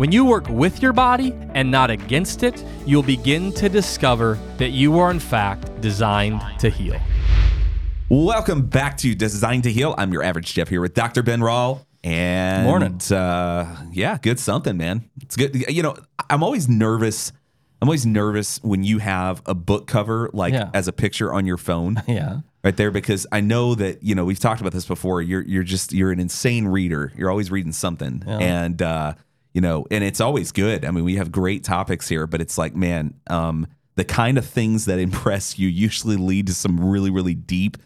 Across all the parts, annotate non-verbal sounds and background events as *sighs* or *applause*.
when you work with your body and not against it, you'll begin to discover that you are, in fact, designed to heal. Welcome back to Designed to Heal. I'm your average Jeff here with Dr. Ben Rall. And Morning. Uh, yeah, good something, man. It's good. You know, I'm always nervous. I'm always nervous when you have a book cover like Yeah. as a picture on your phone. *laughs* Yeah. right there because I know that you know we've talked about this before. You're you're just you're an insane reader. You're always reading something, and uh, you know, and it's always good. I mean, we have great topics here, but it's like, man, um, the kind of things that *laughs* impress you usually lead to some really really deep,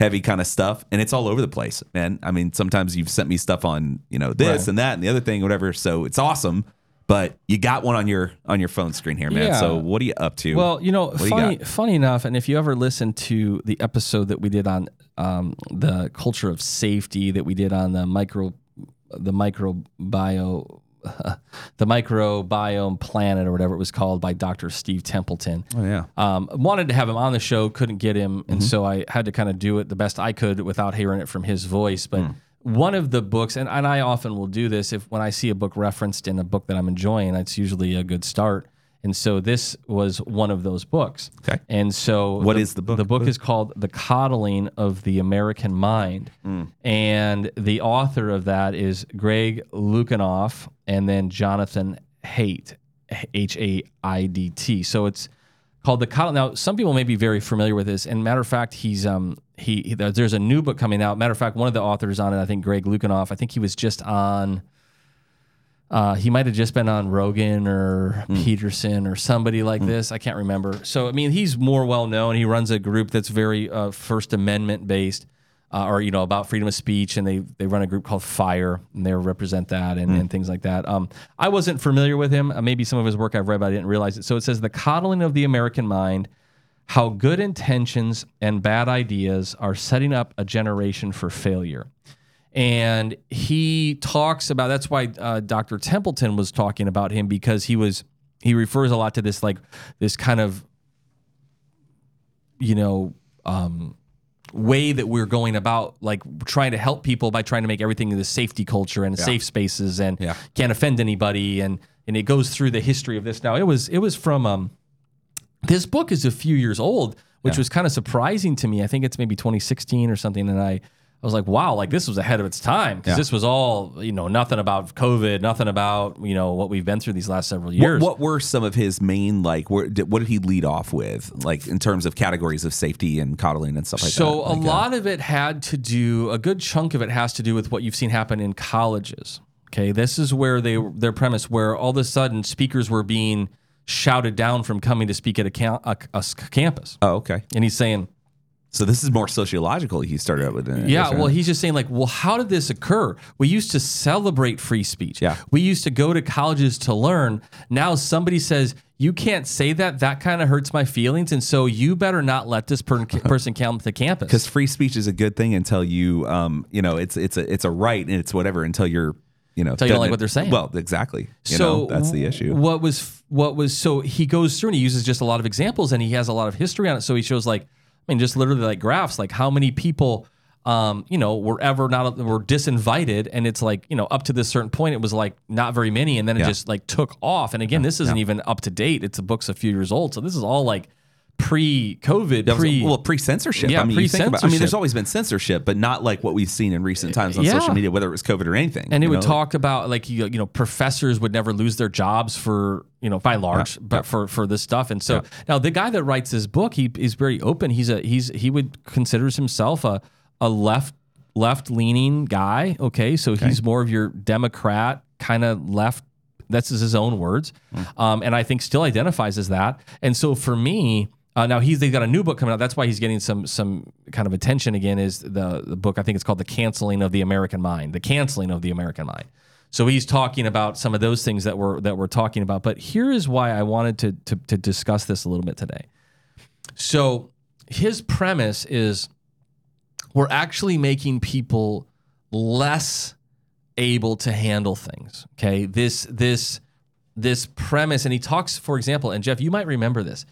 heavy kind of stuff, and it's all over the place, man. I mean, sometimes you've sent me stuff on you know this Right. and that and the other thing, whatever. So it's awesome. But you got one on your on your phone screen here, man. Yeah. So what are you up to? Well, you know, you funny, got? funny enough, and if you ever listen to the episode that we did on um, the culture of safety that we did on the micro, the the microbiome planet or whatever it was called by Dr. Steve Templeton. oh yeah, Um, wanted to have him on the show, couldn't get him, and Mm-hmm. so I had to kind of do it the best I could without hearing it from his voice. But Mm. one of the books, and, and I often will do this if when I see a book referenced in a book that I'm enjoying, it's usually a good start. And so this was one of those books. Okay. And so What is the book? The book is called The Coddling of the American Mind. Mm. And the author of that is Greg Lukianoff and then Jonathan Haidt, H A I D T. So it's called The Coddling. Now, some people may be very familiar with this. And matter of fact, he's um he, he there's a new book coming out. Matter of fact, one of the authors on it, I think Greg Lukianoff, I think he was just on uh, he might have just been on Rogan or Peterson or somebody like this. I can't remember. So I mean, he's more well known. He runs a group that's very uh, First Amendment based, uh, or you know about freedom of speech, and they they run a group called Fire, and they represent that and, and things like that. Um, I wasn't familiar with him. Uh, maybe some of his work I've read, but I didn't realize it. So it says the coddling of the American mind. How good intentions and bad ideas are setting up a generation for failure and he talks about that's why uh, Dr. Templeton was talking about him because he was he refers a lot to this like this kind of you know um, way that we're going about like trying to help people by trying to make everything in the safety culture and safe spaces and Yeah. can't offend anybody and and it goes through the history of this now it was it was from um this book is a few years old, which was kind of surprising to me. I think it's maybe 2016 or something, and I, I was like, wow, like this was ahead of its time because Yeah. this was all you know, nothing about COVID, nothing about you know what we've been through these last several years. what were some of his main like? Where, did, what did he lead off with, like in terms of categories of safety and coddling and stuff like that? so that? a Like, uh, lot of it had to do, a good chunk of it has to do with what you've seen happen in colleges. Okay, this is where they their premise, where all of a sudden speakers were being shouted down from coming to speak at a, cam- a, a campus, Oh, okay. and he's saying. So this is more sociological. He started out with. Yeah, well, he's just saying, like, well, how did this occur? We used to celebrate free speech. Yeah. We used to go to colleges to learn. Now somebody says, you can't say that. That kind of hurts my feelings. And so you better not let this per- *laughs* person come to campus. because free speech is a good thing until you, um, you know, it's it's a it's a right and it's whatever until you're, you know, Until you don't like what they're saying. Well, exactly. You so know, that's the issue. What was what was so he goes through and he uses just a lot of examples and he has a lot of history on it. So he shows like I mean just literally like graphs like how many people um, you know, were ever not were disinvited, and it's like you know up to this certain point it was like not very many, and then it Yeah. just like took off. And again, this isn't even up to date; it's a book's a few years old, so this is all like pre-COVID, pre well, pre censorship. Yeah, I mean, think about. I mean, there's always been censorship, but not like what we've seen in recent times on Yeah. social media, whether it was COVID or anything. and it you would know? talk about like you, know professors would never lose their jobs for you know by large but for for this stuff and so now the guy that writes this book he is very open he's a he's he would considers himself a a left left leaning guy okay so he's more of your democrat kind of left that's his own words um, and i think still identifies as that and so for me uh, now he's they've got a new book coming out. That's why he's getting some some kind of attention again. Is the the book I think it's called the canceling of the American mind. The canceling of the American mind. So he's talking about some of those things that we're that we're talking about. But here is why I wanted to to, to discuss this a little bit today. So his premise is we're actually making people less able to handle things. Okay, this this this premise, and he talks, for example, and Jeff, you might remember this.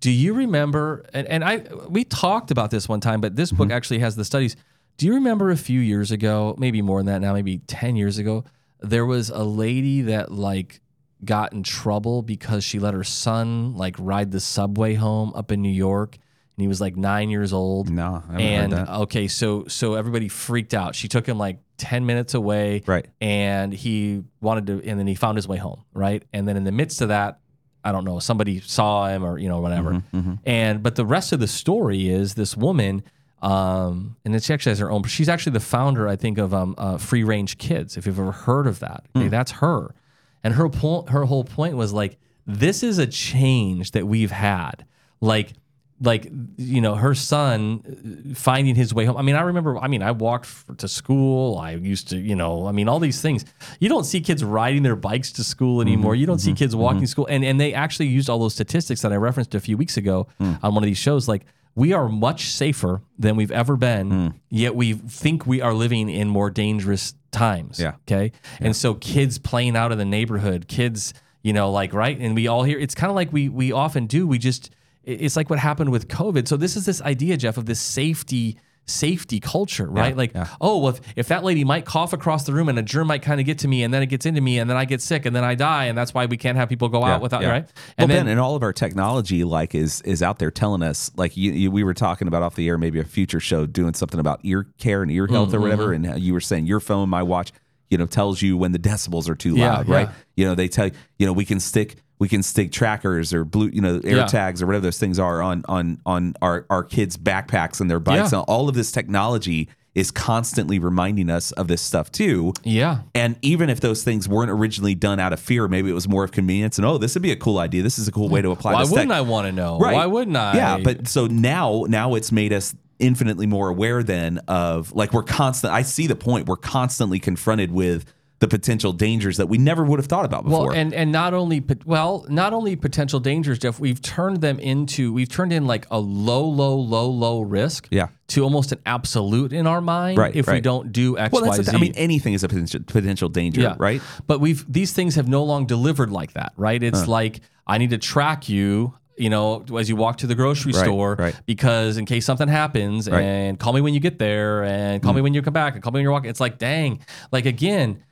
Do you remember? And, and I we talked about this one time, but this book actually has the studies. Do you remember a few years ago, maybe more than that now, maybe ten years ago, there was a lady that like got in trouble because she let her son like ride the subway home up in New York and he was like nine years old. No, and heard that. okay, so so everybody freaked out. She took him like ten minutes away, Right. And he wanted to, and then he found his way home, right? And then in the midst of that, I don't know, somebody saw him or you know whatever. Mm-hmm, And but the rest of the story is this woman, um, and she actually has her own. She's actually the founder, I think, of um, uh, Free Range Kids. If you've ever heard of that, Hmm. okay, that's her. And her point, her whole point was like, this is a change that we've had, like. Like you know, her son uh, finding his way home. I mean, I remember. I mean, I walked to school. I used to, you know, I mean, all these things. You don't see kids riding their bikes to school mm-hmm. anymore. You don't see mm-hmm. kids walking mm-hmm. to school, and and they actually used all those statistics that I referenced a few weeks ago mm. on one of these shows. Like we are much safer than we've ever been, mm. yet we think we are living in more dangerous times. Yeah. Okay. And so kids playing out in the neighborhood, kids, you know, like right, and we all hear. It's kind of like we we often do. We just it's like what happened with COVID. So this is this idea, Jeff, of this safety safety culture, right? like, oh, well, if, if that lady might cough across the room and a germ might kind of get to me and then it gets into me and then I get sick and then I die and that's why we can't have people go out without yeah. right. well, And Ben, and all of our technology like is is out there telling us like you, you, we were talking about off the air maybe a future show doing something about ear care and ear health or whatever Mm-hmm. and you were saying your phone my watch you know tells you when the decibels are too Yeah, loud right yeah. you know they tell you you know we can stick we can stick trackers or blue you know air Yeah. tags or whatever those things are on on on our our kids backpacks and their bikes Yeah. and all of this technology is constantly reminding us of this stuff too yeah. and even if those things weren't originally done out of fear, maybe it was more of convenience. And oh, this would be a cool idea. This is a cool way to apply Why wouldn't tech. I want to know? Right. Why wouldn't I? Yeah, but so now, now it's made us infinitely more aware then of like we're constant. I see the point. We're constantly confronted with the potential dangers that we never would have thought about before. Well, and and not only well, not only potential dangers, Jeff. We've turned them into we've turned in like a low, low, low, low risk. Yeah. To almost an absolute in our mind. Right, If we don't do X, well, that's the Z. thing. I mean, anything is a potential, potential danger, right? But we've these things have no long delivered like that, right? It's like I need to track you, you know, as you walk to the grocery Right, store right. because in case something happens Right. and call me when you get there and call me mm. when you come back and call me when you're walking. It's like, dang. Like again,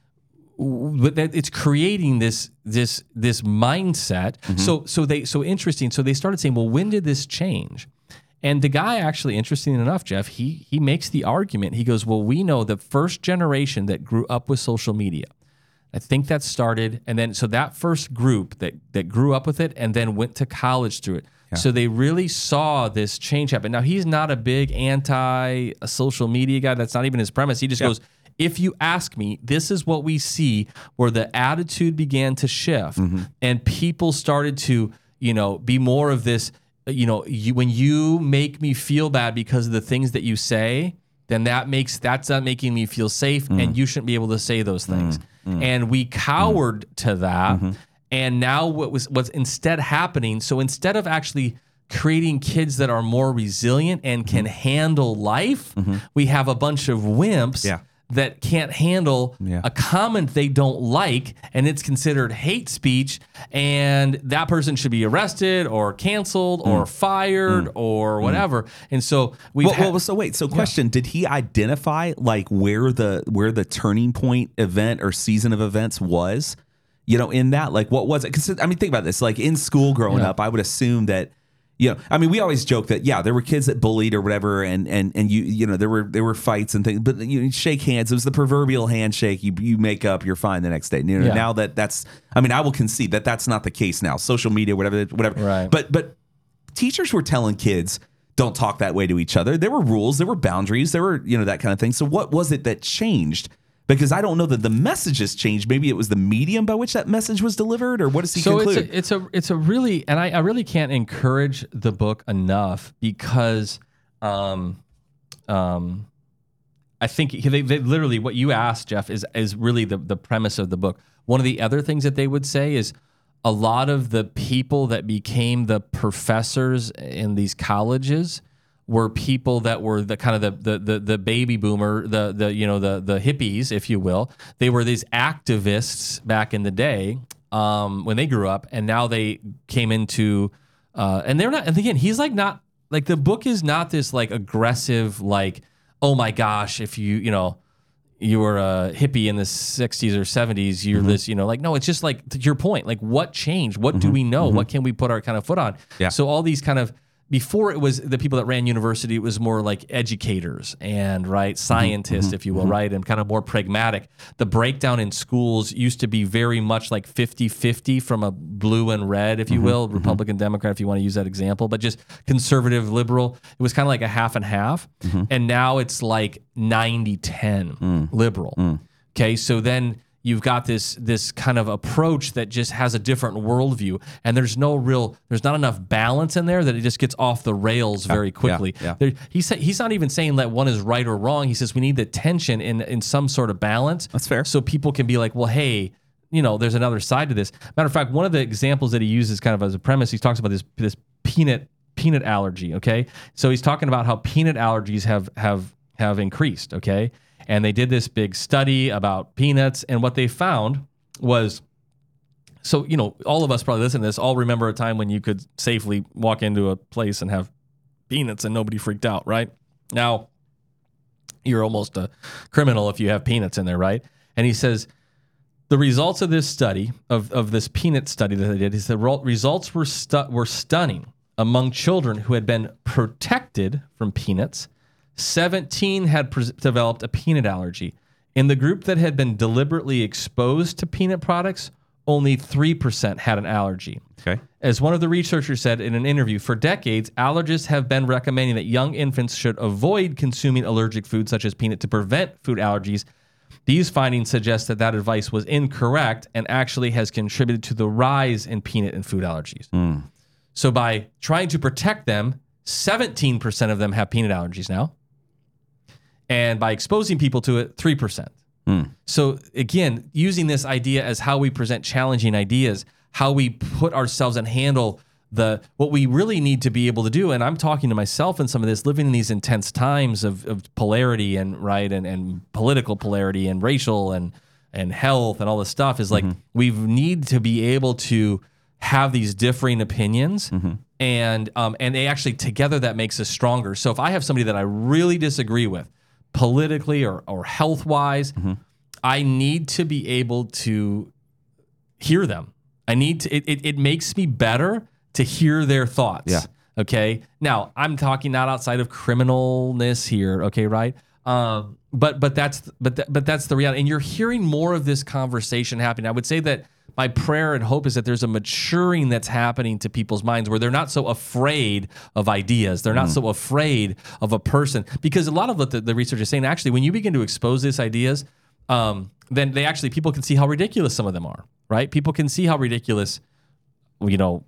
but that it's creating this this this mindset. Mm-hmm. So so they so interesting. So they started saying, well, when did this change? And the guy actually, interesting enough, Jeff, he he makes the argument. He goes, well, we know the first generation that grew up with social media. I think that started, and then so that first group that that grew up with it and then went to college through it. So they really saw this change happen. Now he's not a big anti uh, social media guy. That's not even his premise. He just goes, if you ask me, this is what we see where the attitude began to shift mm-hmm. and people started to, you know, be more of this, uh, you know, you, when you make me feel bad because of the things that you say, then that makes that's not making me feel safe and mm. you shouldn't be able to say those mm. things. Mm. And we cowered to that. Mm-hmm. And now what was what's instead happening, so instead of actually creating kids that are more resilient and can mm-hmm. handle life, mm-hmm. we have a bunch of wimps Yeah. That can't handle Yeah. a comment they don't like and it's considered hate speech and that person should be arrested or canceled mm. or fired mm. or mm. whatever. And so we've Well, had- well, so wait. So, question: Did he identify like where the where the turning point event or season of events was? You know, in that, like, what was it? Because I mean, think about this. Like in school growing Yeah. up, I would assume that. You know, I mean, we always joke that yeah, there were kids that bullied or whatever, and and and you you know there were there were fights and things, but you shake hands. It was the proverbial handshake. You you make up, you're fine the next day. You know, Yeah. now that that's, I mean, I will concede that that's not the case now. Social media, whatever, whatever. Right. But but teachers were telling kids don't talk that way to each other. There were rules, there were boundaries, there were, you know, that kind of thing. So what was it that changed? Because I don't know that the messages changed. Maybe it was the medium by which that message was delivered, or what does he so conclude? it's a, it's a it's a really and I, I really can't encourage the book enough because um um I think they, they literally what you asked, Jeff, is is really the the premise of the book. One of the other things that they would say is a lot of the people that became the professors in these colleges were people that were the kind of the the the, the baby boomer, the the you know the the hippies, if you will. They were these activists back in the day um, when they grew up, and now they came into uh, and they're not. And again, he's like not like the book is not this like aggressive like oh my gosh if you you know you were a hippie in the 60s or 70s you're this you know like no it's just like to your point like what changed what do we know what can we put our kind of foot on Yeah. so all these kind of before it was the people that ran university it was more like educators and right mm-hmm, scientists mm-hmm, if you will mm-hmm. right and kind of more pragmatic. The breakdown in schools used to be very much like 50-50 from a blue and red if you will republican democrat if you want to use that example but just conservative liberal. It was kind of like a half and half. And now it's like 90-10 mm. liberal. Mm. Okay so then you've got this this kind of approach that just has a different worldview and there's no real there's not enough balance in there that it just gets off the rails very quickly. yeah. There, he said he's not even saying that one is right or wrong. He says we need the tension in in some sort of balance That's fair. so people can be like well hey you know there's another side to this. Matter of fact one of the examples that he uses kind of as a premise he talks about this this peanut peanut allergy okay? So he's talking about how peanut allergies have have have increased okay and they did this big study about peanuts. And what they found was so you know all of us probably listen to this all remember a time when you could safely walk into a place and have peanuts and nobody freaked out right? Now you're almost a criminal if you have peanuts in there right? And he says the results of this study of, of this peanut study that they did is the results were stu- were stunning among children who had been protected from peanuts 17 had pres developed a peanut allergy in the group that had been deliberately exposed to peanut products only 3% had an allergy Okay. as one of the researchers said in an interview, for decades, allergists have been recommending that young infants should avoid consuming allergic foods such as peanut to prevent food allergies. These findings suggest that that advice was incorrect and actually has contributed to the rise in peanut and food allergies. Mm. So, by trying to protect them, 17% of them have peanut allergies now. And by exposing people to it, 3%. Hmm. So again, using this idea as how we present challenging ideas, how we put ourselves and handle the what we really need to be able to do. And I'm talking to myself in some of this, living in these intense times of, of polarity and right and, and political polarity and racial and and health and all this stuff is like mm-hmm. we need to be able to have these differing opinions mm-hmm. and um, and they actually together that makes us stronger. So if I have somebody that I really disagree with politically or, or health wise, I need to be able to hear them. I need to, it, it, it makes me better to hear their thoughts. Yeah. Okay. Now I'm talking not outside of criminalness here. Okay. Right. Um, but, but that's, but, th- but that's the reality. And you're hearing more of this conversation happening. I would say that my prayer and hope is that there's a maturing that's happening to people's minds where they're not so afraid of ideas. They're not so afraid of a person because a lot of what the, the research is saying, actually, when you begin to expose these ideas, um, then they actually people can see how ridiculous some of them are, right? People can see how ridiculous, you know,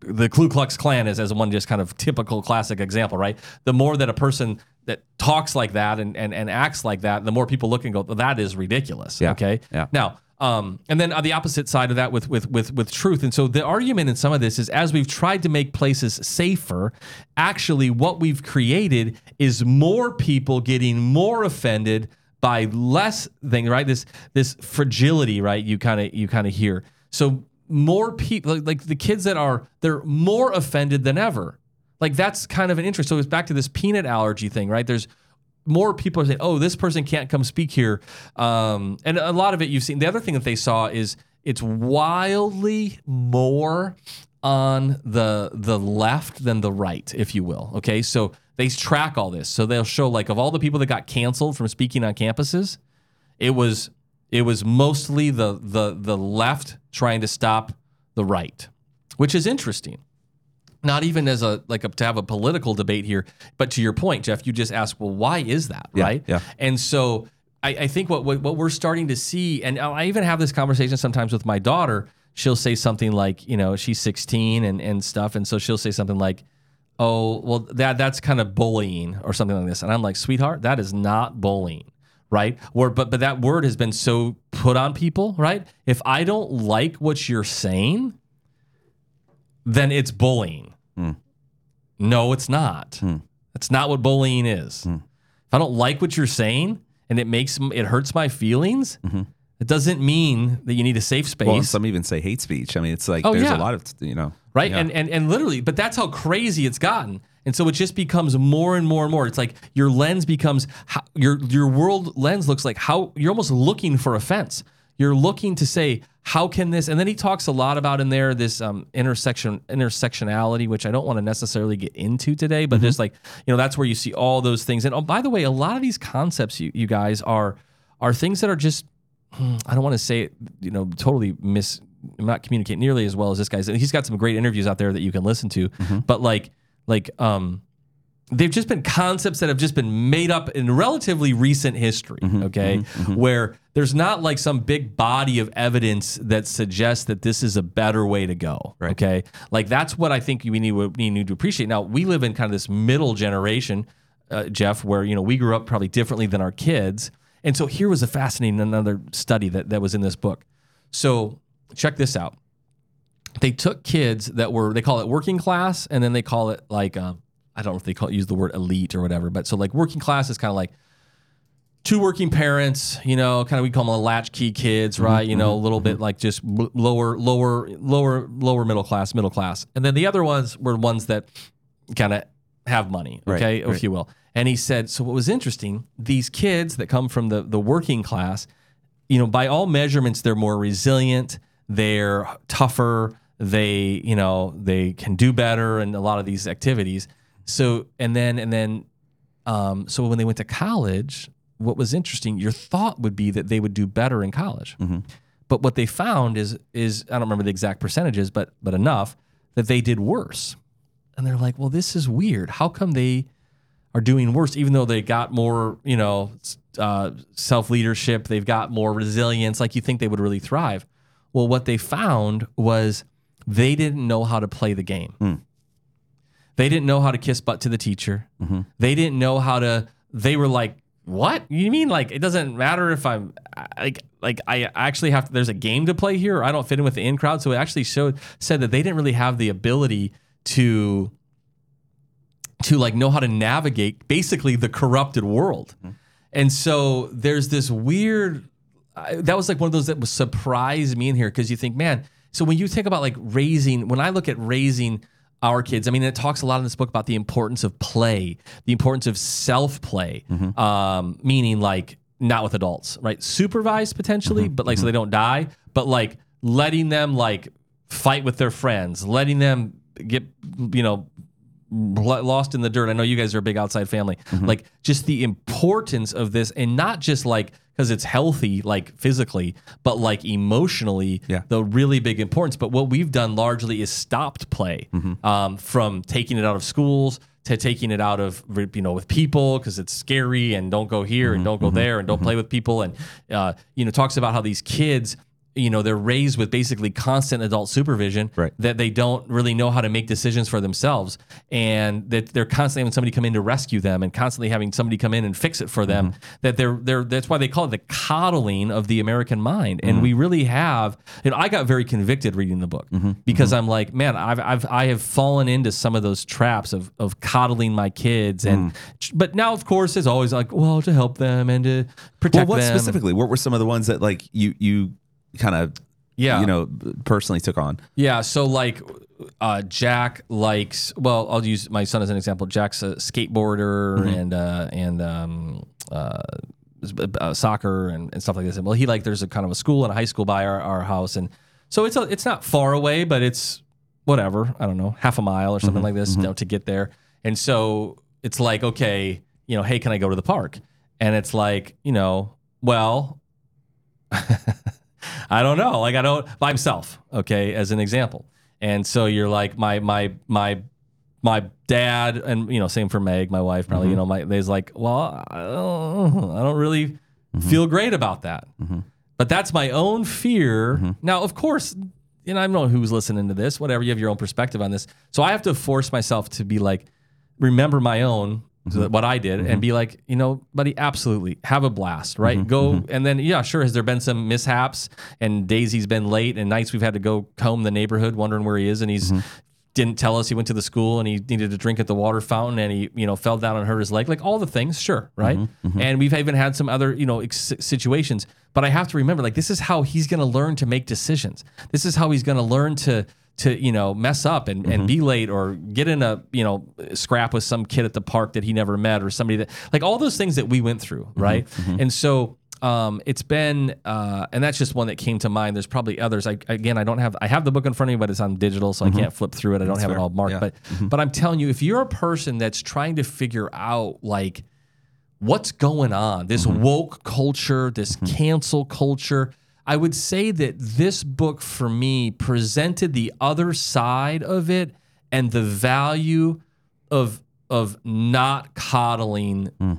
the Ku Klux Klan is as one just kind of typical classic example, right? The more that a person that talks like that and, and, and acts like that, the more people look and go, that is ridiculous. Yeah. Okay. Yeah. Now, um, and then on the opposite side of that with, with with with truth. And so the argument in some of this is as we've tried to make places safer, actually what we've created is more people getting more offended by less thing, right? This this fragility, right? You kind of you kind of hear. So more people like, like the kids that are they're more offended than ever. Like that's kind of an interest. So it's back to this peanut allergy thing, right? There's more people are saying, "Oh, this person can't come speak here," um, and a lot of it you've seen. The other thing that they saw is it's wildly more on the the left than the right, if you will. Okay, so they track all this. So they'll show like of all the people that got canceled from speaking on campuses, it was it was mostly the the the left trying to stop the right, which is interesting not even as a like a, to have a political debate here, but to your point, Jeff, you just asked, well, why is that, Yeah, right? yeah. And so I, I think what, what what we're starting to see, and I even have this conversation sometimes with my daughter. She'll say something like, you know, she's 16 and and stuff, and so she'll say something like, oh, well, that that's kind of bullying or something like this. And I'm like, sweetheart, that is not bullying, right? Or but but that word has been so put on people, right? If I don't like what you're saying, then it's bullying. Hmm. No, it's not. Hmm. That's not what bullying is. Hmm. If I don't like what you're saying and it makes it hurts my feelings, mm-hmm. it doesn't mean that you need a safe space. Well, some even say hate speech. I mean, it's like Oh, there's yeah. a lot of you know, right yeah. and, and and literally but that's how crazy it's gotten and so it just becomes more and more and more it's like your lens becomes how, your your world lens looks like how you're almost looking for offense you're looking to say how can this and then he talks a lot about in there this um, intersection intersectionality which i don't want to necessarily get into today but just like you know that's where you see all those things and oh by the way a lot of these concepts you, you guys are are things that are just hmm, I don't want to say it, you know, totally miss, not communicate nearly as well as this guy's. And he's got some great interviews out there that you can listen to. But like, like, um, they've just been concepts that have just been made up in relatively recent history. okay, where there's not like some big body of evidence that suggests that this is a better way to go. Okay, like that's what I think we need, we need to appreciate. Now we live in kind of this middle generation, uh, Jeff, where you know we grew up probably differently than our kids. And so here was a fascinating another study that, that was in this book. So check this out. They took kids that were they call it working class, and then they call it like um, I don't know if they call use the word elite or whatever, but so like working class is kind of like two working parents, you know, kind of we call them latchkey kids, mm-hmm, right? You know, a mm-hmm, little bit mm-hmm. like just lower, lower, lower, lower middle class, middle class, and then the other ones were ones that kind of have money, Right, okay, if right. you will. And he said, so what was interesting, these kids that come from the the working class, you know, by all measurements, they're more resilient, they're tougher, they, you know, they can do better in a lot of these activities. So, and then, and then, um, so when they went to college, what was interesting, your thought would be that they would do better in college. But what they found is, is I don't remember the exact percentages, but but enough that they did worse. And they're like, well, this is weird. How come they are doing worse, even though they got more, you know, uh, self leadership, they've got more resilience, like you think they would really thrive. Well, what they found was they didn't know how to play the game. They didn't know how to kiss butt to the teacher. Mm-hmm. They didn't know how to. They were like, "What you mean? Like it doesn't matter if I'm like like I actually have to, there's a game to play here. Or I don't fit in with the in crowd." So it actually showed said that they didn't really have the ability to to like know how to navigate basically the corrupted world. Mm-hmm. And so there's this weird I, that was like one of those that was surprised me in here because you think, man, so when you think about like raising, when I look at raising our kids, I mean, it talks a lot in this book about the importance of play, the importance of self play, mm-hmm. um, meaning like not with adults, right? Supervised potentially, mm-hmm. but like so mm-hmm. they don't die, but like letting them like fight with their friends, letting them get, you know, lost in the dirt. I know you guys are a big outside family. Like just the importance of this, and not just like because it's healthy, like physically, but like emotionally. Yeah. The really big importance. But what we've done largely is stopped play um, from taking it out of schools to taking it out of you know with people because it's scary and don't go here and don't go there and don't play with people and uh, you know talks about how these kids you know they're raised with basically constant adult supervision Right. that they don't really know how to make decisions for themselves. And that they're constantly having somebody come in to rescue them and constantly having somebody come in and fix it for them mm-hmm. that they're they're that's why they call it the coddling of the american mind. And mm-hmm. we really have you know i got very convicted reading the book mm-hmm. because i'm like man i've i've i have fallen into some of those traps of of coddling my kids. And mm. but now of course it's always like well to help them and to protect. Well, what them. specifically? What were some of the ones that like you you kind of Yeah. you know personally took on? Yeah, so like uh, Jack likes. Well, I'll use my son as an example. Jack's a skateboarder and uh, and um, uh, uh, soccer and, and stuff like this. And well, he like there's a kind of a school and a high school by our, our house, and so it's a, it's not far away, but it's whatever I don't know half a mile or something like this, you know, to get there. And so it's like okay, you know, hey, can I go to the park? And it's like you know, well. *laughs* I don't know. Like I don't by himself, okay, as an example. And so you're like my my my my dad and you know same for Meg, my wife probably, you mm-hmm. know, my they's like, well, I don't, I don't really mm-hmm. feel great about that. Mm-hmm. But that's my own fear. Now, of course, you know, I don't know who's listening to this, whatever. You have your own perspective on this. So I have to force myself to be like, remember my own, Mm-hmm. what I did, and be like, you know, buddy, absolutely have a blast, right? Mm-hmm. Go and then, yeah, sure. Has there been some mishaps and Daisy's been late and nights we've had to go comb the neighborhood wondering where he is and he's Mm-hmm. didn't tell us he went to the school and he needed to drink at the water fountain and he you know fell down and hurt his leg like all the things sure right Mm-hmm, and we've even had some other you know ex- situations but i have to remember like this is how he's going to learn to make decisions this is how he's going to learn to to you know mess up and, Mm-hmm. and be late or get in a you know scrap with some kid at the park that he never met or somebody that like all those things that we went through Mm-hmm, right and so um, it's been, uh, and that's just one that came to mind. There's probably others. I, again, I don't have, I have the book in front of me, but it's on digital, so I can't flip through it. I don't have it all marked. Mm-hmm. Yeah. But, but I'm telling you, if you're a person that's trying to figure out like what's going on, this Mm-hmm. woke culture, this cancel culture, I would say that this book for me presented the other side of it and the value of of not coddling Mm.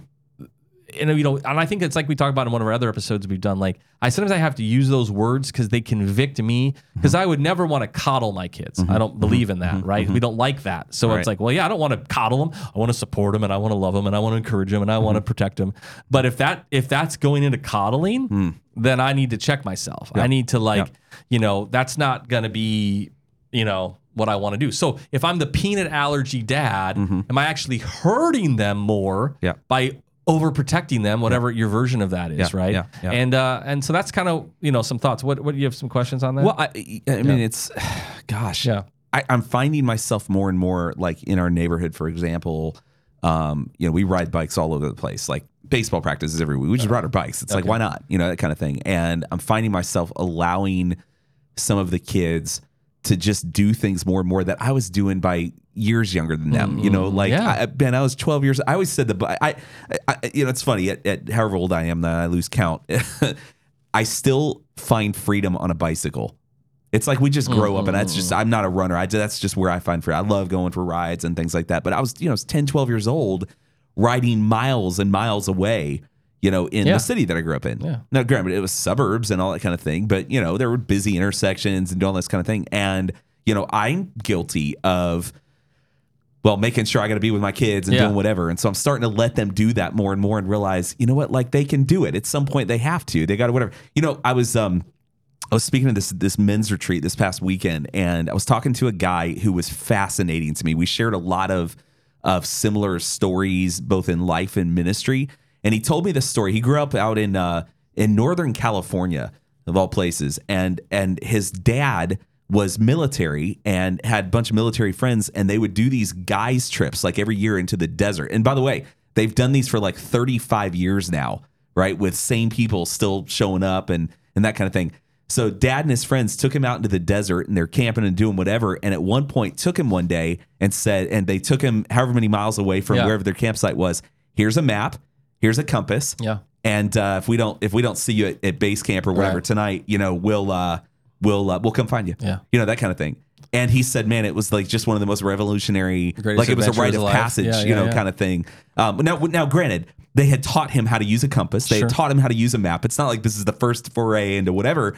And you know, and I think it's like we talked about in one of our other episodes we've done. Like, I sometimes I have to use those words because they convict me. Because I would never want to coddle my kids. Mm-hmm. I don't mm-hmm. believe in that, mm-hmm. right? We don't like that. So Right. it's like, well, yeah, I don't want to coddle them. I want to support them, and I want to love them, and I want to encourage them, and I want to protect them. But if that if that's going into coddling, mm. then I need to check myself. I need to like, you know, that's not going to be, you know. What I want to do. So if I'm the peanut allergy dad, am I actually hurting them more Yeah. by overprotecting them, whatever your version of that is, Yeah, right? yeah, yeah. And uh, and so that's kind of you know some thoughts. What what do you have some questions on that? Well, I, I mean, it's, *sighs* gosh, Yeah. I, I'm finding myself more and more like in our neighborhood, for example. Um, you know, we ride bikes all over the place, like baseball practices every week. We just ride our bikes. It's like, why not? You know, that kind of thing. And I'm finding myself allowing some of the kids to just do things more and more that I was doing by years younger than them. You know, mm, like yeah. I, Ben, I was 12 years. I always said the, I, I, I you know, it's funny at, at however old I am that I lose count. *laughs* I still find freedom on a bicycle. It's like we just grow up, and that's just, mm-hmm. I'm not a runner. I, that's just where I find freedom. I love going for rides and things like that. But I was, you know, I was 10, 12 years old riding miles and miles away, you know, in Yeah. the city that I grew up in. Yeah. Now, granted, it was suburbs and all that kind of thing, but, you know, there were busy intersections and all this kind of thing. And, you know, I'm guilty of, well, making sure I got to be with my kids and Yeah. doing whatever. And so I'm starting to let them do that more and more and realize, you know what, like they can do it. At some point they have to. They got to whatever. You know, I was um I was speaking of this this men's retreat this past weekend and I was talking to a guy who was fascinating to me. We shared a lot of of similar stories both in life and ministry. And he told me this story. He grew up out in uh in Northern California of all places and and his dad was military and had a bunch of military friends and they would do these guys trips like every year into the desert. And by the way, they've done these for like 35 years now, right? With same people still showing up and and that kind of thing. So dad and his friends took him out into the desert and they're camping and doing whatever. And at one point took him one day and said, and they took him however many miles away from Yeah. wherever their campsite was. Here's a map. Here's a compass. Yeah. And uh, if we don't if we don't see you at, at base camp or whatever Right. tonight, you know, we'll uh, we'll uh, we'll come find you. Yeah. You know that kind of thing. And he said, man, it was like just one of the most revolutionary, Greatest like it was a rite of passage, Yeah, you yeah, know, yeah. kind of thing. Um, now, now, granted, they had taught him how to use a compass. They Sure. had taught him how to use a map. It's not like this is the first foray into whatever,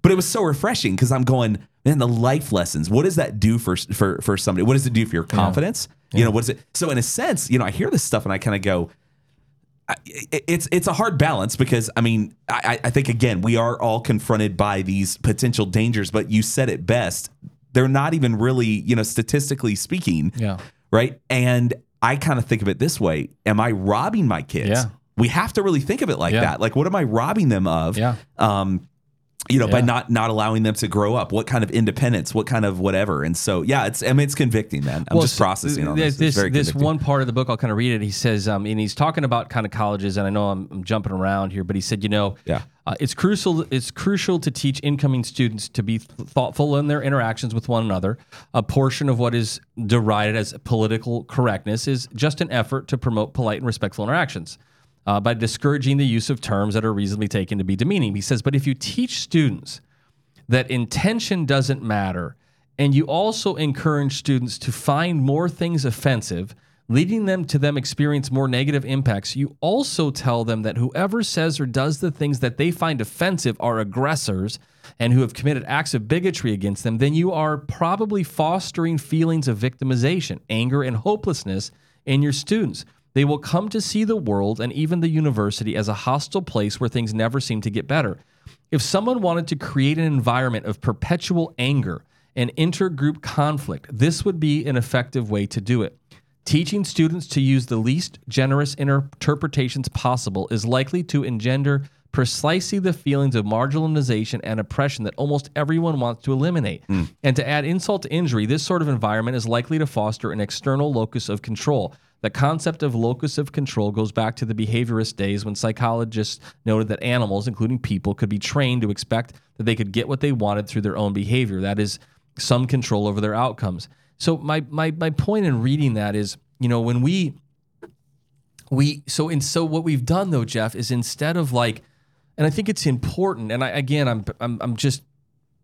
but it was so refreshing because I'm going, man, the life lessons. What does that do for for for somebody? What does it do for your confidence? You know, what is it? So in a sense, you know, I hear this stuff and I kind of go, it's it's a hard balance because I mean I, I think again we are all confronted by these potential dangers, but you said it best. They're not even really you know statistically speaking, Yeah. right? And I kind of think of it this way: Am I robbing my kids? Yeah. We have to really think of it like Yeah. that. Like, what am I robbing them of? Yeah. Um, you know, by not not allowing them to grow up. What kind of independence? What kind of whatever? And so, yeah, it's I mean, it's convicting, man. I'm Well, just so processing on This this. This, one part of the book, I'll kind of read it. He says, um, and he's talking about kind of colleges, and I know I'm, I'm jumping around here, but he said, you know, Yeah. uh, it's crucial. It's crucial to teach incoming students to be th- thoughtful in their interactions with one another. A portion of what is derided as political correctness is just an effort to promote polite and respectful interactions. Uh, by discouraging the use of terms that are reasonably taken to be demeaning. He says, but if you teach students that intention doesn't matter, and you also encourage students to find more things offensive leading them to them experience more negative impacts, you also tell them that whoever says or does the things that they find offensive are aggressors and who have committed acts of bigotry against them, then you are probably fostering feelings of victimization, anger, and hopelessness in your students. They will come to see the world and even the university as a hostile place where things never seem to get better. If someone wanted to create an environment of perpetual anger and intergroup conflict, this would be an effective way to do it. Teaching students to use the least generous interpretations possible is likely to engender precisely the feelings of marginalization and oppression that almost everyone wants to eliminate. Mm. And to add insult to injury, this sort of environment is likely to foster an external locus of control. The concept of locus of control goes back to the behaviorist days when psychologists noted that animals, including people, could be trained to expect that they could get what they wanted through their own behavior. That is, some control over their outcomes. So my my my point in reading that is, you know, when we we so and so what we've done though, Jeff, is instead of like, and I think it's important. And I again, I'm I'm I'm just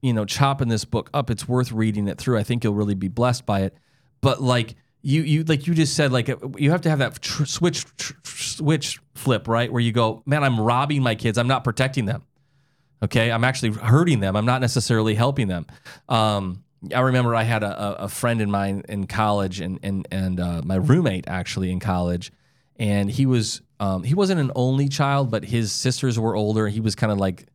you know chopping this book up. It's worth reading it through. I think you'll really be blessed by it. But like you you like you just said like you have to have that tr- switch tr- switch flip right where you go, man, I'm robbing my kids. I'm not protecting them. Okay, I'm actually hurting them. I'm not necessarily helping them. Um, I remember I had a, a friend in mine in college, and and and uh, my roommate actually in college, and he was um, he wasn't an only child, but his sisters were older. He was kind of like,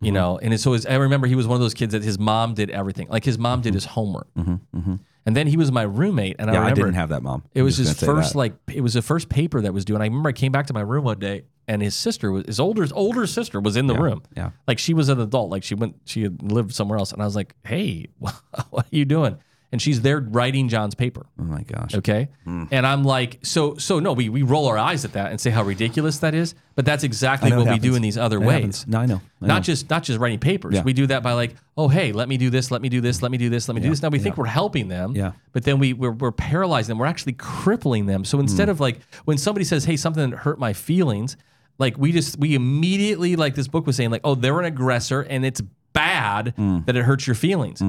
you mm-hmm. know, and so his, I remember he was one of those kids that his mom did everything. Like his mom mm-hmm. did his homework. Mm-hmm. mm-hmm. And then he was my roommate, and yeah, I, I didn't have that mom. It was his first like it was the first paper that was due, and I remember I came back to my room one day, and his sister was his older older sister was in the yeah, room. Yeah, like she was an adult, like she went she had lived somewhere else, and I was like, "Hey, *laughs* what are you doing?" And she's there writing John's paper. Oh my gosh. Okay. Mm. And I'm like, so so no, we, we roll our eyes at that and say how ridiculous that is, but that's exactly what we do in these other it ways. Happens. No, I know. I not know. just not just writing papers. Yeah. We do that by like, oh hey, let me do this, let me do this, let me do this, let me do this. Now we think we're helping them, yeah. but then we we're, we're paralyzing them. We're actually crippling them. So instead mm. of like when somebody says, hey, something that hurt my feelings, like we just we immediately like this book was saying like, oh, they're an aggressor and it's bad mm. that it hurts your feelings.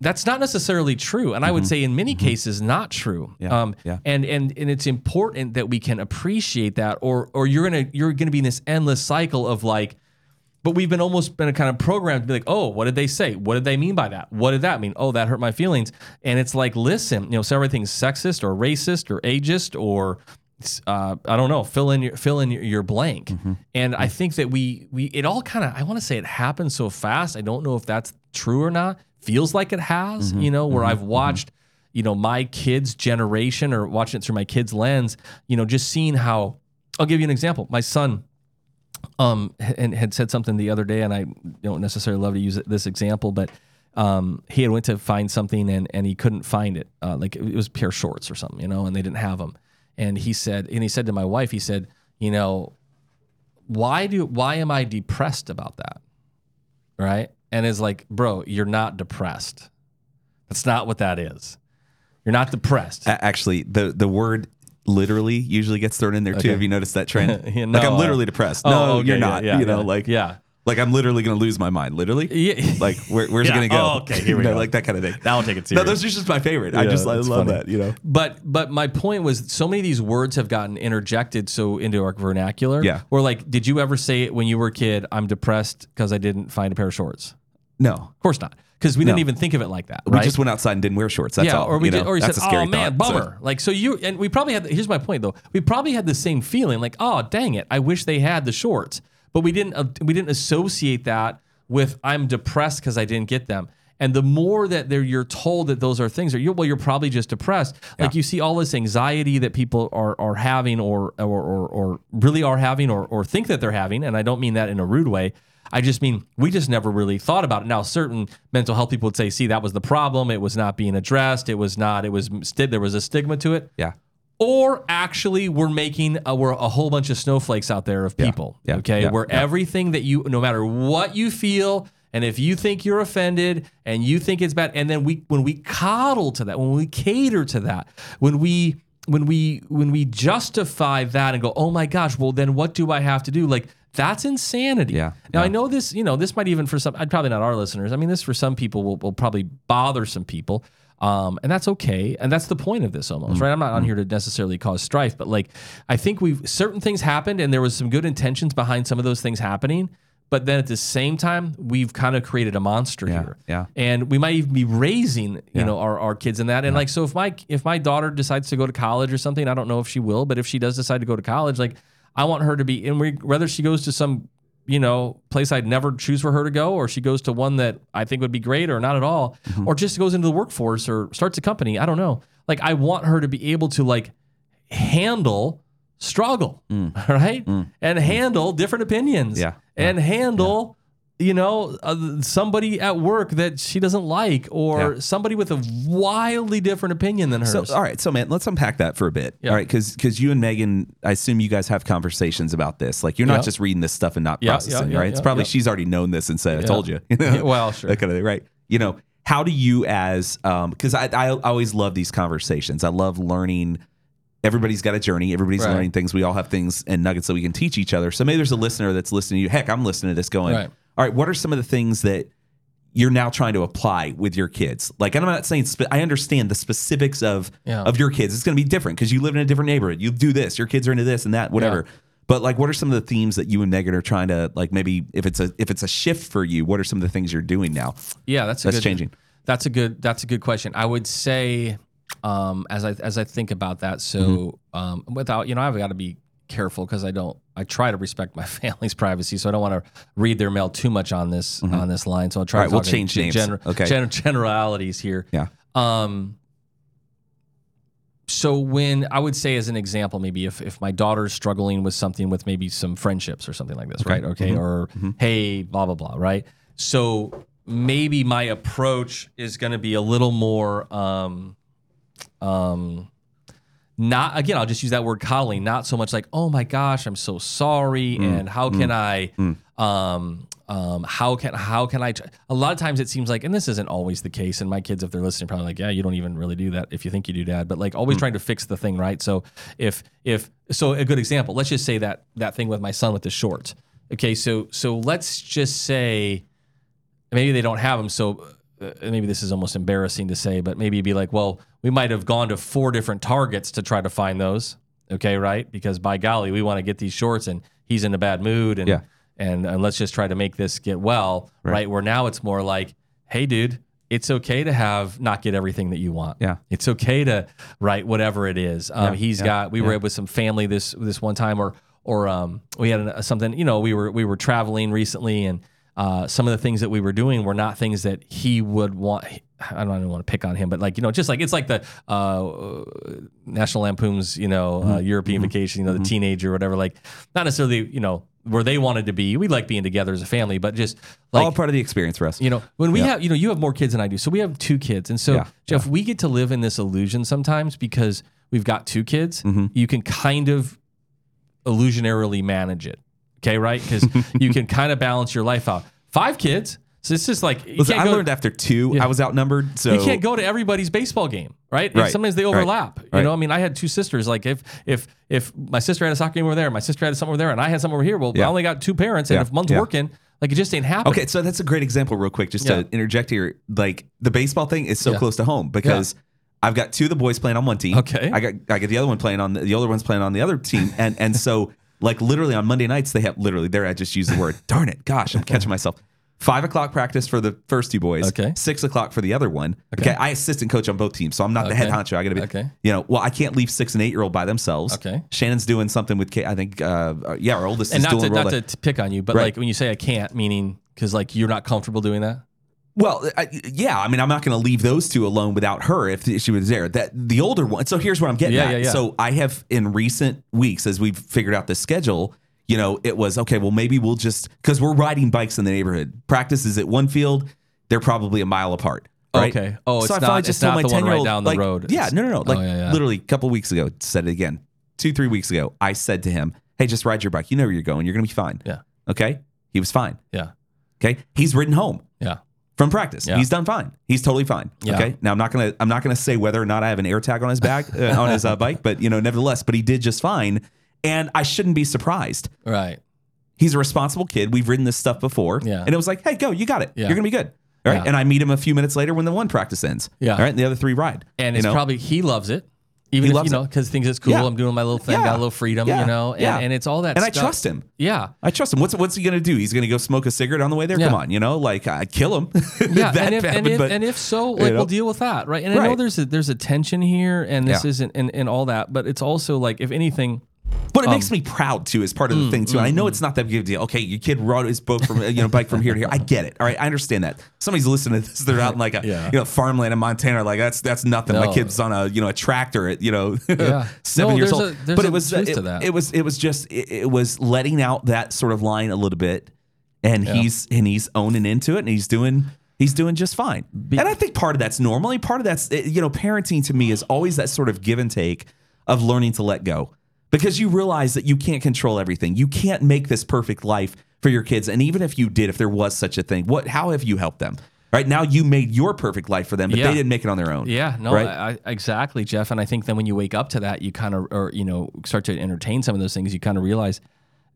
That's not necessarily true and i would mm-hmm. say in many mm-hmm. cases not true yeah, um, yeah. and and and it's important that we can appreciate that or or you're gonna you're gonna be in this endless cycle of like but we've been almost been a kind of programmed to be like oh what did they say what did they mean by that what did that mean oh that hurt my feelings and it's like listen you know so everything's sexist or racist or ageist or uh, I don't know. Fill in your fill in your, your blank, mm-hmm. and I think that we we it all kind of I want to say it happened so fast. I don't know if that's true or not feels like it has, mm-hmm, you know, where mm-hmm, I've mm-hmm. watched, mm-hmm. you know, my kids' generation or watching it through my kids' lens, you know, just seeing how I'll give you an example. My son um and had said something the other day, and I don't necessarily love to use this example, but um, he had went to find something and and he couldn't find it. Uh, like it was pair of shorts or something, you know, and they didn't have them. And he said, and he said to my wife, he said, you know, why do why am I depressed about that? Right? And is like, bro, you're not depressed. That's not what that is. You're not depressed. Actually, the the word literally usually gets thrown in there too. Okay. Have you noticed that trend? *laughs* yeah, no, like I'm literally uh, depressed. Oh, no, okay, you're not. Yeah, you know, like yeah. Like I'm literally gonna lose my mind. Literally, yeah. Like where, where's yeah. it gonna go? Oh, okay, here we *laughs* you know, go. Like that kind of thing. Now I'll take it serious. No, those are just my favorite. I just I love funny. that. You know. But but my point was, so many of these words have gotten interjected so into our vernacular. Yeah. Or like, did you ever say it when you were a kid? I'm depressed because I didn't find a pair of shorts. No, of course not. Because we didn't even think of it like that. We just went outside and didn't wear shorts. That's yeah, all. or we you did, know? or you said, "Oh man, thought. bummer." Like so, you and we probably had. Here's my point though. We probably had the same feeling. Like, oh dang it, I wish they had the shorts, but we didn't. Uh, we didn't associate that with I'm depressed because I didn't get them. And the more that you're told that those are things, or you're, well, you're probably just depressed. Like yeah. you see all this anxiety that people are are having, or or or, or really are having, or or think that they're having. And I don't mean that in a rude way. I just mean we just never really thought about it. Now, certain mental health people would say, "See, that was the problem. It was not being addressed. It was not. It was there was a stigma to it." Yeah. Or actually, we're making a, we're a whole bunch of snowflakes out there of people. Yeah. yeah. Okay. Yeah. Where everything that you, no matter what you feel, and if you think you're offended and you think it's bad, and then we when we coddle to that, when we cater to that, when we when we when we justify that and go, oh my gosh, well then what do I have to do? Like That's insanity. Yeah, Now I know this. You know, this might even for some. I'd probably not our listeners. I mean, this for some people will, will probably bother some people, um, and that's okay. And that's the point of this almost, right? I'm not on here to necessarily cause strife, but like I think we've certain things happened, and there was some good intentions behind some of those things happening. But then at the same time, we've kind of created a monster Yeah, here, yeah. and we might even be raising, you Yeah. know, our, our kids in that. And like, so if my if my daughter decides to go to college or something, I don't know if she will, but if she does decide to go to college, like I want her to be, and we, whether she goes to some, you know, place I'd never choose for her to go, or she goes to one that I think would be great, or not at all, Mm-hmm. or just goes into the workforce or starts a company. I don't know. Like I want her to be able to like handle struggle, *laughs* right, and handle different opinions, Mm. Yeah. and handle. You know, uh, somebody at work that she doesn't like, or Yeah. somebody with a wildly different opinion than hers. So, all right, so man, let's unpack that for a bit. Yeah. All right, because because you and Megan, I assume you guys have conversations about this. Like, you're not Yeah. just reading this stuff and not processing, right? it's probably she's already known this and said, "I told you." *laughs* *laughs* Well, sure. that kind of thing, right? You know, how do you as um because I I always love these conversations. I love learning. Everybody's got a journey. Everybody's Right. learning things. We all have things and nuggets that we can teach each other. So maybe there's a listener that's listening to you. Heck, I'm listening to this going, Right. All right, what are some of the things that you're now trying to apply with your kids? Like, and I'm not saying spe- I understand the specifics of Yeah. of your kids. It's going to be different because you live in a different neighborhood. You do this. Your kids are into this and that, whatever. But like, what are some of the themes that you and Megan are trying to like? Maybe if it's a if it's a shift for you, what are some of the things you're doing now? Yeah, that's a That's good, changing. That's a good. That's a good question. I would say, um, as I as I think about that, so Mm-hmm. um, without you know, I've got to be careful because I don't. I try to respect my *laughs* family's privacy, so I don't want to read their mail too much on this on this line. So I'll try. Mm-hmm. All right, to we'll change names. Okay. gen- generalities here. Yeah. Um. So when I would say as an example, maybe if, if my daughter's struggling with something with maybe some friendships or something like this, right? Okay. Mm-hmm. Or hey, blah, blah, blah, right? So maybe my approach is gonna be a little more um um not again, I'll just use that word coddling, not so much like, oh my gosh, I'm so sorry, Mm. and how can I um um how can how can I a lot of times it seems like and this isn't always the case and my kids if they're listening probably like yeah you don't even really do that if you think you do dad but like always trying to fix the thing right? So if if so a good example let's just say that that thing with my son with the shorts. Okay so so let's just say maybe they don't have them so uh, maybe this is almost embarrassing to say but maybe be like well we might have gone to four different targets to try to find those okay right because by golly we want to get these shorts and he's in a bad mood and Yeah. and, and let's just try to make this get well right. where now it's more like hey dude it's okay to have not get everything that you want Yeah. it's okay to write whatever it is um, Yeah, he's yeah, got we were with some family this this one time or or um, we had an, something you know we were we were traveling recently and uh, some of the things that we were doing were not things that he would want. I don't, even want to pick on him, but like you know, just like it's like the uh, National Lampoon's you know uh, Mm-hmm. European Vacation, you know, the teenager or whatever. Like not necessarily you know where they wanted to be. We like being together as a family, but just like All part of the experience for us. you know, when we Yeah. have, you know, you have more kids than I do. So we have two kids. And so, Yeah, Jeff, we get to live in this illusion sometimes because we've got two kids. Mm-hmm. You can kind of illusionarily manage it. Okay. Right. Because *laughs* you can kind of balance your life out. Five kids. So it's just like, you Listen, can't I learned after two, Yeah. I was outnumbered. So you can't go to everybody's baseball game, right? Right. sometimes they Right. overlap. You know, I mean, I had two sisters. Like if if if my sister had a soccer game over there, my sister had something over there, and I had something over here. Well, Yeah. I only got two parents, and Yeah. if one's Yeah. working, like it just ain't happening. Okay, so that's a great example, real quick, just to interject here. Like the baseball thing is so close to home because I've got two of the boys playing on one team. Okay. I got I got the other one playing on the, the other one's playing on the other team, and and so like literally on Monday nights they have literally there I just used the word darn it, gosh, I'm catching myself. Five o'clock practice for the first two boys. Okay. Six o'clock for the other one. Okay. I assistant coach on both teams, so I'm not the head Okay. honcho. I got to be. Okay. You know, well, I can't leave six and eight year old by themselves. Okay. Shannon's doing something with. I think. Uh, uh, yeah, our oldest and is not doing to, not to pick on you, but Right. like when you say I can't, meaning because like you're not comfortable doing that. Well, I, yeah, I mean, I'm not going to leave those two alone without her if she was there. That the older one. So here's what I'm getting Yeah, at. yeah, yeah. So I have in recent weeks, as we've figured out the schedule, you know, it was okay. Well, maybe we'll just because we're riding bikes in the neighborhood. Practice is at one field. They're probably a mile apart. Right? Okay. Oh, it's I not- finally it's told not my the one right 10-year-old, down the like, road. Yeah, no, no, no. Like Oh, yeah, yeah. literally a couple weeks ago, said it again. Two, three weeks ago, I said to him, "Hey, just ride your bike. You know where you're going. You're going to be fine." Yeah. Okay. He was fine. Yeah. Okay. He's ridden home Yeah. from practice. Yeah. He's done fine. He's totally fine. Okay. Now I'm not gonna I'm not gonna say whether or not I have an air tag on his back uh, on his uh, bike, but you know, nevertheless, but he did just fine, and I shouldn't be surprised. Right. He's a responsible kid. We've ridden this stuff before. Yeah. And it was like, hey, go, you got it. Yeah. You're gonna be good. All right. Yeah. And I meet him a few minutes later when the one practice ends. Yeah. All right. And the other three ride. and you it's know? probably he loves it. Even He if, loves you know, because thinks it's cool. Yeah. I'm doing my little thing, Yeah. got a little freedom, you know, and, Yeah. and it's all that and I trust him. Yeah. I trust him. What's what's he gonna do? He's gonna go smoke a cigarette on the way there. Come on, you know, like I kill him. *laughs* Yeah, and if, and, if, but- and if so, like know? we'll deal with that, right? And I know there's a there's a tension here, and this isn't and, and all that, but it's also like if anything, But it Um, makes me proud too, as part of the mm, thing too. And I know it's not that big of a deal. Okay, your kid rode his boat from you know bike from here to here. I get it. All right, I understand that. Somebody's listening to this. They're out in like a Yeah. you know farmland in Montana. Like that's that's nothing. My kid's on a you know a tractor at you know *laughs* Yeah. seven No, years old. a- but it was truth it, to that. it was it was just it, it was letting out that sort of line a little bit, and Yeah. he's and he's owning into it, and he's doing. He's doing just fine. and I think part of that's normally Part of that's, eh, you know, parenting to me is always that sort of give and take of learning to let go because you realize that you can't control everything. You can't make this perfect life for your kids. And even if you did, if there was such a thing, what, how have you helped them? Right now, you made your perfect life for them, but Yeah. they didn't make it on their own. yeah, no, Right? I, I, exactly, Jeff. And I think then when you wake up to that, you kind of or you know start to entertain some of those things. You kind of realize.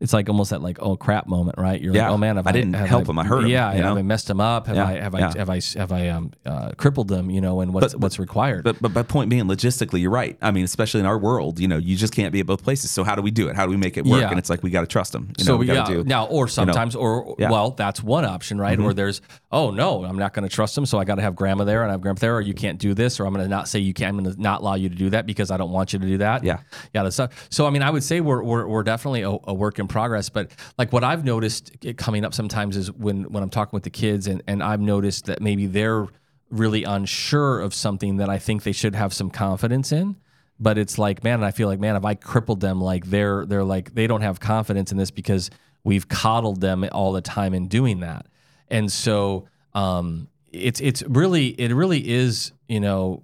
It's like almost that like oh crap moment, right? You're Yeah. like, oh man, have I didn't have help him, I hurt him, Yeah, you know? have I messed him up? Have Yeah, I have yeah. I have I have I um, uh, crippled them? You know, and what's But- what's required? But, but by point being, logistically, you're right. I mean, especially in our world, you know, you just can't be at both places. So how do we do it? How do we make it work? Yeah. And it's like we got to trust them. You know, so we yeah, got to do. now or sometimes or Yeah. Mm-hmm. well that's one option right or there's oh no i'm not going to trust them so i got to have grandma there and i have grandpa there or you can't do this or i'm going to not say you can't, i'm going to not allow you to do that because i don't want you to do that Yeah. yeah that's so i mean i would say we're we're, we're definitely a, a work in progress but like what i've noticed coming up sometimes is when when i'm talking with the kids and and i've noticed that maybe they're really unsure of something that i think they should have some confidence in but it's like man and i feel like man if i crippled them like they're they're like they don't have confidence in this because we've coddled them all the time in doing that. And so um it's it's really it really is you know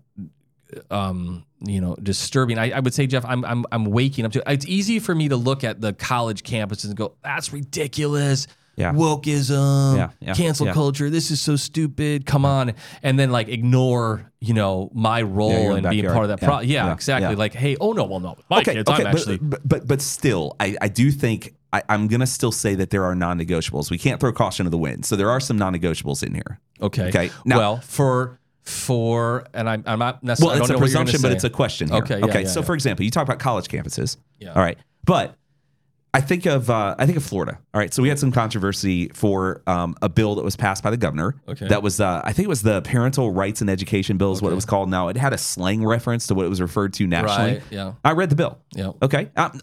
um you know disturbing. I, I would say jeff I'm, I'm i'm waking up to it's easy for me to look at the college campuses and go that's ridiculous. Yeah. wokeism. Yeah, yeah, cancel culture. This is so stupid. Come on. And then like ignore you know my role in being part of that Yeah, pro- yeah, exactly. like hey oh no well no my okay, kids okay, i'm but, actually but, but but still, I, I do think I, I'm gonna still say that there are non-negotiables. We can't throw caution to the wind, so there are some non-negotiables in here. okay. Okay, now- well for for and i'm, I'm not necessarily Well, I it's don't a know what you're gonna presumption, but it's a question. Here. Okay, yeah, okay. yeah, so, yeah. for example, you talk about college campuses. Yeah. All right, but I think of uh, I think of Florida. All right, so we had some controversy for um, a bill that was passed by the governor. Okay. That was uh, I think it was the Parental Rights and Education Bill is what it was called. Now it had a slang reference to what it was referred to nationally. Right, yeah. I read the bill. Yeah. Okay. Um,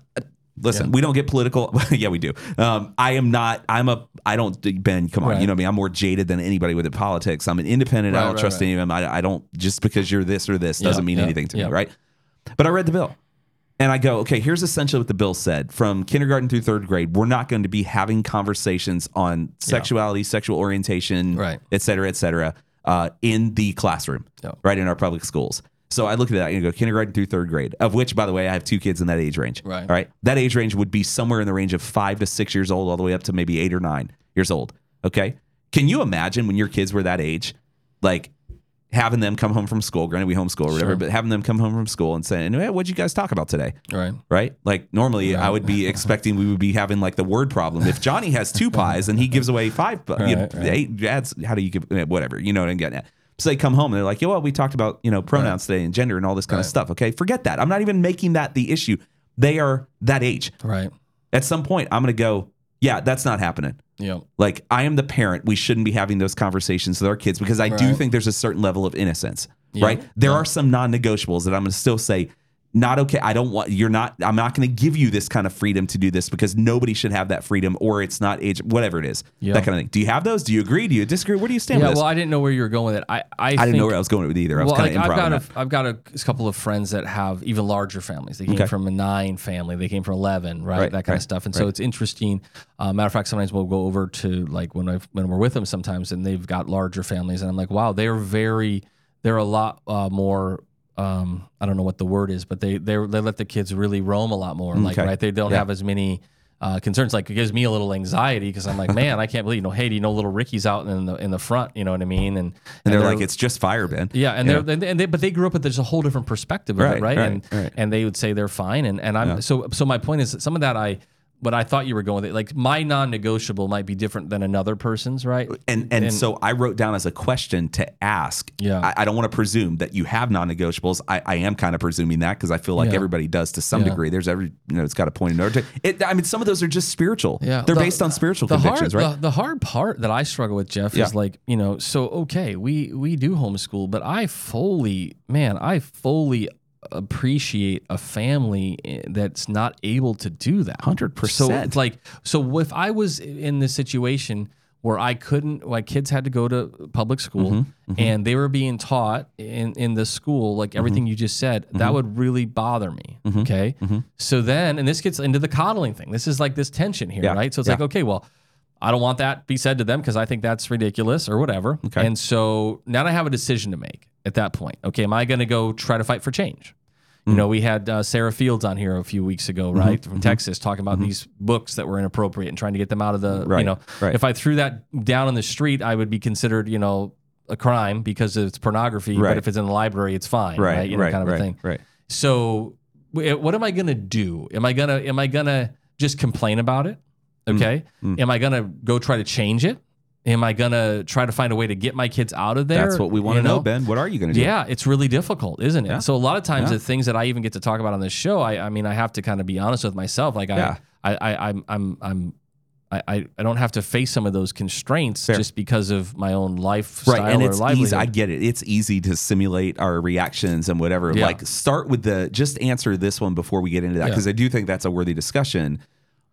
listen, we don't get political. *laughs* yeah, we do. Um, I am not. I'm a. I don't. Ben, come on. Right. You know me. I'm more jaded than anybody with the politics. I'm an independent. I don't right, trust right. any of them. I, I don't. Just because you're this or this doesn't mean yeah, anything to yeah. me, right? But I read the bill. And I go, okay, here's essentially what the bill said. From kindergarten through third grade, we're not going to be having conversations on sexuality, sexual orientation, Right. et cetera, et cetera, uh, in the classroom, Yeah. right, in our public schools. So I look at that and go kindergarten through third grade, of which, by the way, I have two kids in that age range. Right. All right. That age range would be somewhere in the range of five to six years old, all the way up to maybe eight or nine years old. Okay. Can you imagine when your kids were that age, like having them come home from school? Granted, we homeschool or whatever, Sure. but having them come home from school and saying, hey, what'd you guys talk about today? right Right? Like normally I would be *laughs* expecting we would be having like the word problem. If Johnny has two pies and he gives away five, pi- you know, Right, right. eight, that's how do you give, eh, whatever, you know what I'm getting at. So they come home and they're like, yeah, well, we talked about, you know, pronouns today and gender and all this kind of stuff. Okay. Forget that. I'm not even making that the issue. They are that age. right At some point, I'm going to go, yeah, that's not happening. yeah Like I am the parent. We shouldn't be having those conversations with our kids because I do think there's a certain level of innocence, Yeah. right? There Yeah. are some non-negotiables that I'm going to still say, not okay. I don't want you're not. I'm not going to give you this kind of freedom to do this because nobody should have that freedom, or it's not age, whatever it is, Yeah. that kind of thing. Do you have those? Do you agree? Do you disagree? Where do you stand yeah with this? well i didn't know where you were going with it i i, I didn't know where I was going with it either. I was well, kind of like, I've got a. I've got a, couple of friends that have even larger families. They came Okay. from a nine family. They came from eleven, right? Right, that kind right, of stuff. And so it's interesting. Uh, matter of fact, sometimes we'll go over to like when I when we're with them sometimes, and they've got larger families, and I'm like, wow, they're very, they're a lot uh, more. Um, I don't know what the word is, but they they they let the kids really roam a lot more. Like Okay. right, they don't Yeah. have as many. Uh, concerns like it gives me a little anxiety because I'm like, *laughs* man, I can't believe you know, hey, do you know, little Ricky's out in the in the front, you know what I mean? And and they're like, it's just fire, Ben. yeah, and Yeah. they're and they, and they, but they grew up with there's a whole different perspective of Right, it, right? right, and right. and they would say they're fine, and and I'm Yeah. so so my point is that some of that I what I thought you were going with. Like my non-negotiable might be different than another person's, right? And and, so I wrote down as a question to ask. Yeah. I, I don't want to presume that you have non-negotiables. I, I am kind of presuming that because I feel like Yeah. everybody does to some Yeah. degree. There's every you know it's got a point in order to it. I mean, some of those are just spiritual. Yeah, they're the- based on spiritual the convictions, hard, right? The, the hard part that I struggle with, Jeff, Yeah. is like you know. So okay, we we do homeschool, but I fully, man, I fully appreciate a family eh, that's not able to do that. 100%. So it's like, so if I was in this situation where I couldn't, my kids had to go to public school Mm-hmm, and they were being taught in in the school like everything you just said, that Mm-hmm. would really bother me. Okay, so then, and this gets into the coddling thing. This is like this tension here, Yeah. right? So it's Yeah. like, okay, well. I don't want that be said to them because I think that's ridiculous or whatever. Okay. And so now I have a decision to make at that point. Okay, am I going to go try to fight for change? Mm. You know, we had uh, Sarah Fields on here a few weeks ago, Mm-hmm. right, from Texas, talking about these books that were inappropriate and trying to get them out of the. You know, right. if I threw that down on the street, I would be considered, you know, a crime because it's pornography. Right. But if it's in the library, it's fine, right? right, You know, right, kind of right, a thing. right. So, what am I gonna do? Am I gonna am I gonna just complain about it? Mm, Okay. Am I gonna go try to change it? Am I gonna try to find a way to get my kids out of there? That's what we want You to know, Ben. What are you going to do? Yeah, it's really difficult, isn't it? Yeah. So a lot of times Yeah. the things that I even get to talk about on this show, I, I mean, I have to kind of be honest with myself. Like Yeah. I, I, I, I'm, I'm, I'm, I, I, I don't have to face some of those constraints Fair. just because of my own lifestyle Right, and or it's livelihood. easy. I get it. It's easy to simulate our reactions and whatever. Yeah. Like, start with the just answer this one before we get into that Yeah. because I do think that's a worthy discussion.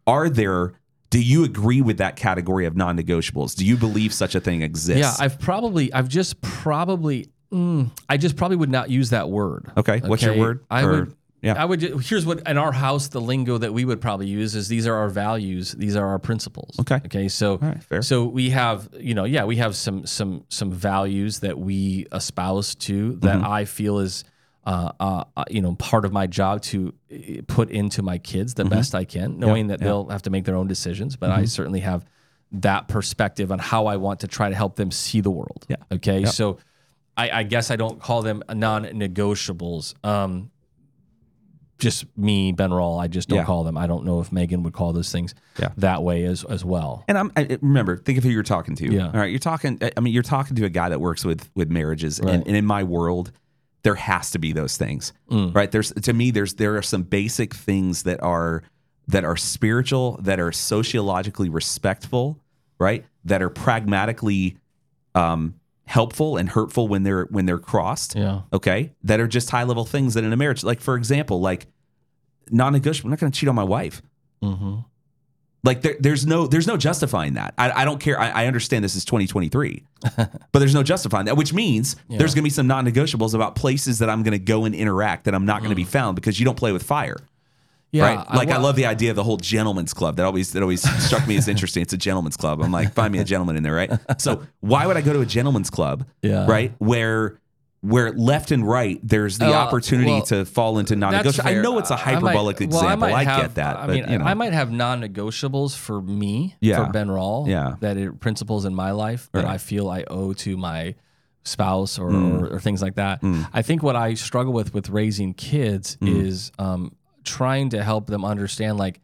Are there? Do you agree with that category of non-negotiables? Do you believe such a thing exists? yeah, I've probably, I've just probably, mm, I just probably would not use that word. okay. What's your word? I Or- would. Yeah. I would. Here's what in our house the lingo that we would probably use is these are our values. These are our principles. Okay. Okay. So. right, fair. So we have, you know, yeah, we have some some some values that we espouse to that Mm-hmm. I feel is, uh, uh, uh, you know, part of my job to uh, put into my kids the best I can, knowing that Mm-hmm. Mm-hmm. they'll have to make their own decisions. But I certainly have that perspective on how I want to try to help them see the world. Yeah. Okay. So I, I guess I don't call them non-negotiables. Um, just me, Ben Rall. I just don't Yeah. call them. I don't know if Megan would call those things Yeah. that way as as well. And I'm I, remember, think of who you're talking to. Yeah. All right, you're talking. I mean, you're talking to a guy that works with with marriages, Right. and, and in my world, there has to be those things, Mm. right? There's to me, there's there are some basic things that are that are spiritual, that are sociologically respectful, right? That are pragmatically um, helpful and hurtful when they're when they're crossed. Yeah. Okay, that are just high level things that in a marriage, like for example, like non-negotiable. I'm not going to cheat on my wife. Mm-hmm. Like there, there's no there's no justifying that. I, I don't care. I, I understand this is 2023, *laughs* but there's no justifying that. Which means there's going to be some non-negotiables about places that I'm going to go and interact that I'm not going to be mm. found because you don't play with fire, Yeah. right? Like I, wa- love the idea of the whole gentleman's club. That always that always struck me as *laughs* interesting. It's a gentleman's club. I'm like, find me a gentleman in there, right? So why would I go to a gentleman's club, Yeah. right? Where where left and right there's the Uh, opportunity well, to fall into non-negotiable. I know it's a might- hyperbolic well, example. might I, have- get that, I but mean, you know. I might have non-negotiables for me, Yeah. for Ben Rall, Yeah. that are principles in my life that Right. Mm. I feel I owe to my spouse or, or, or things like that. I think what I struggle with with raising kids Mm. is um, trying to help them understand, like,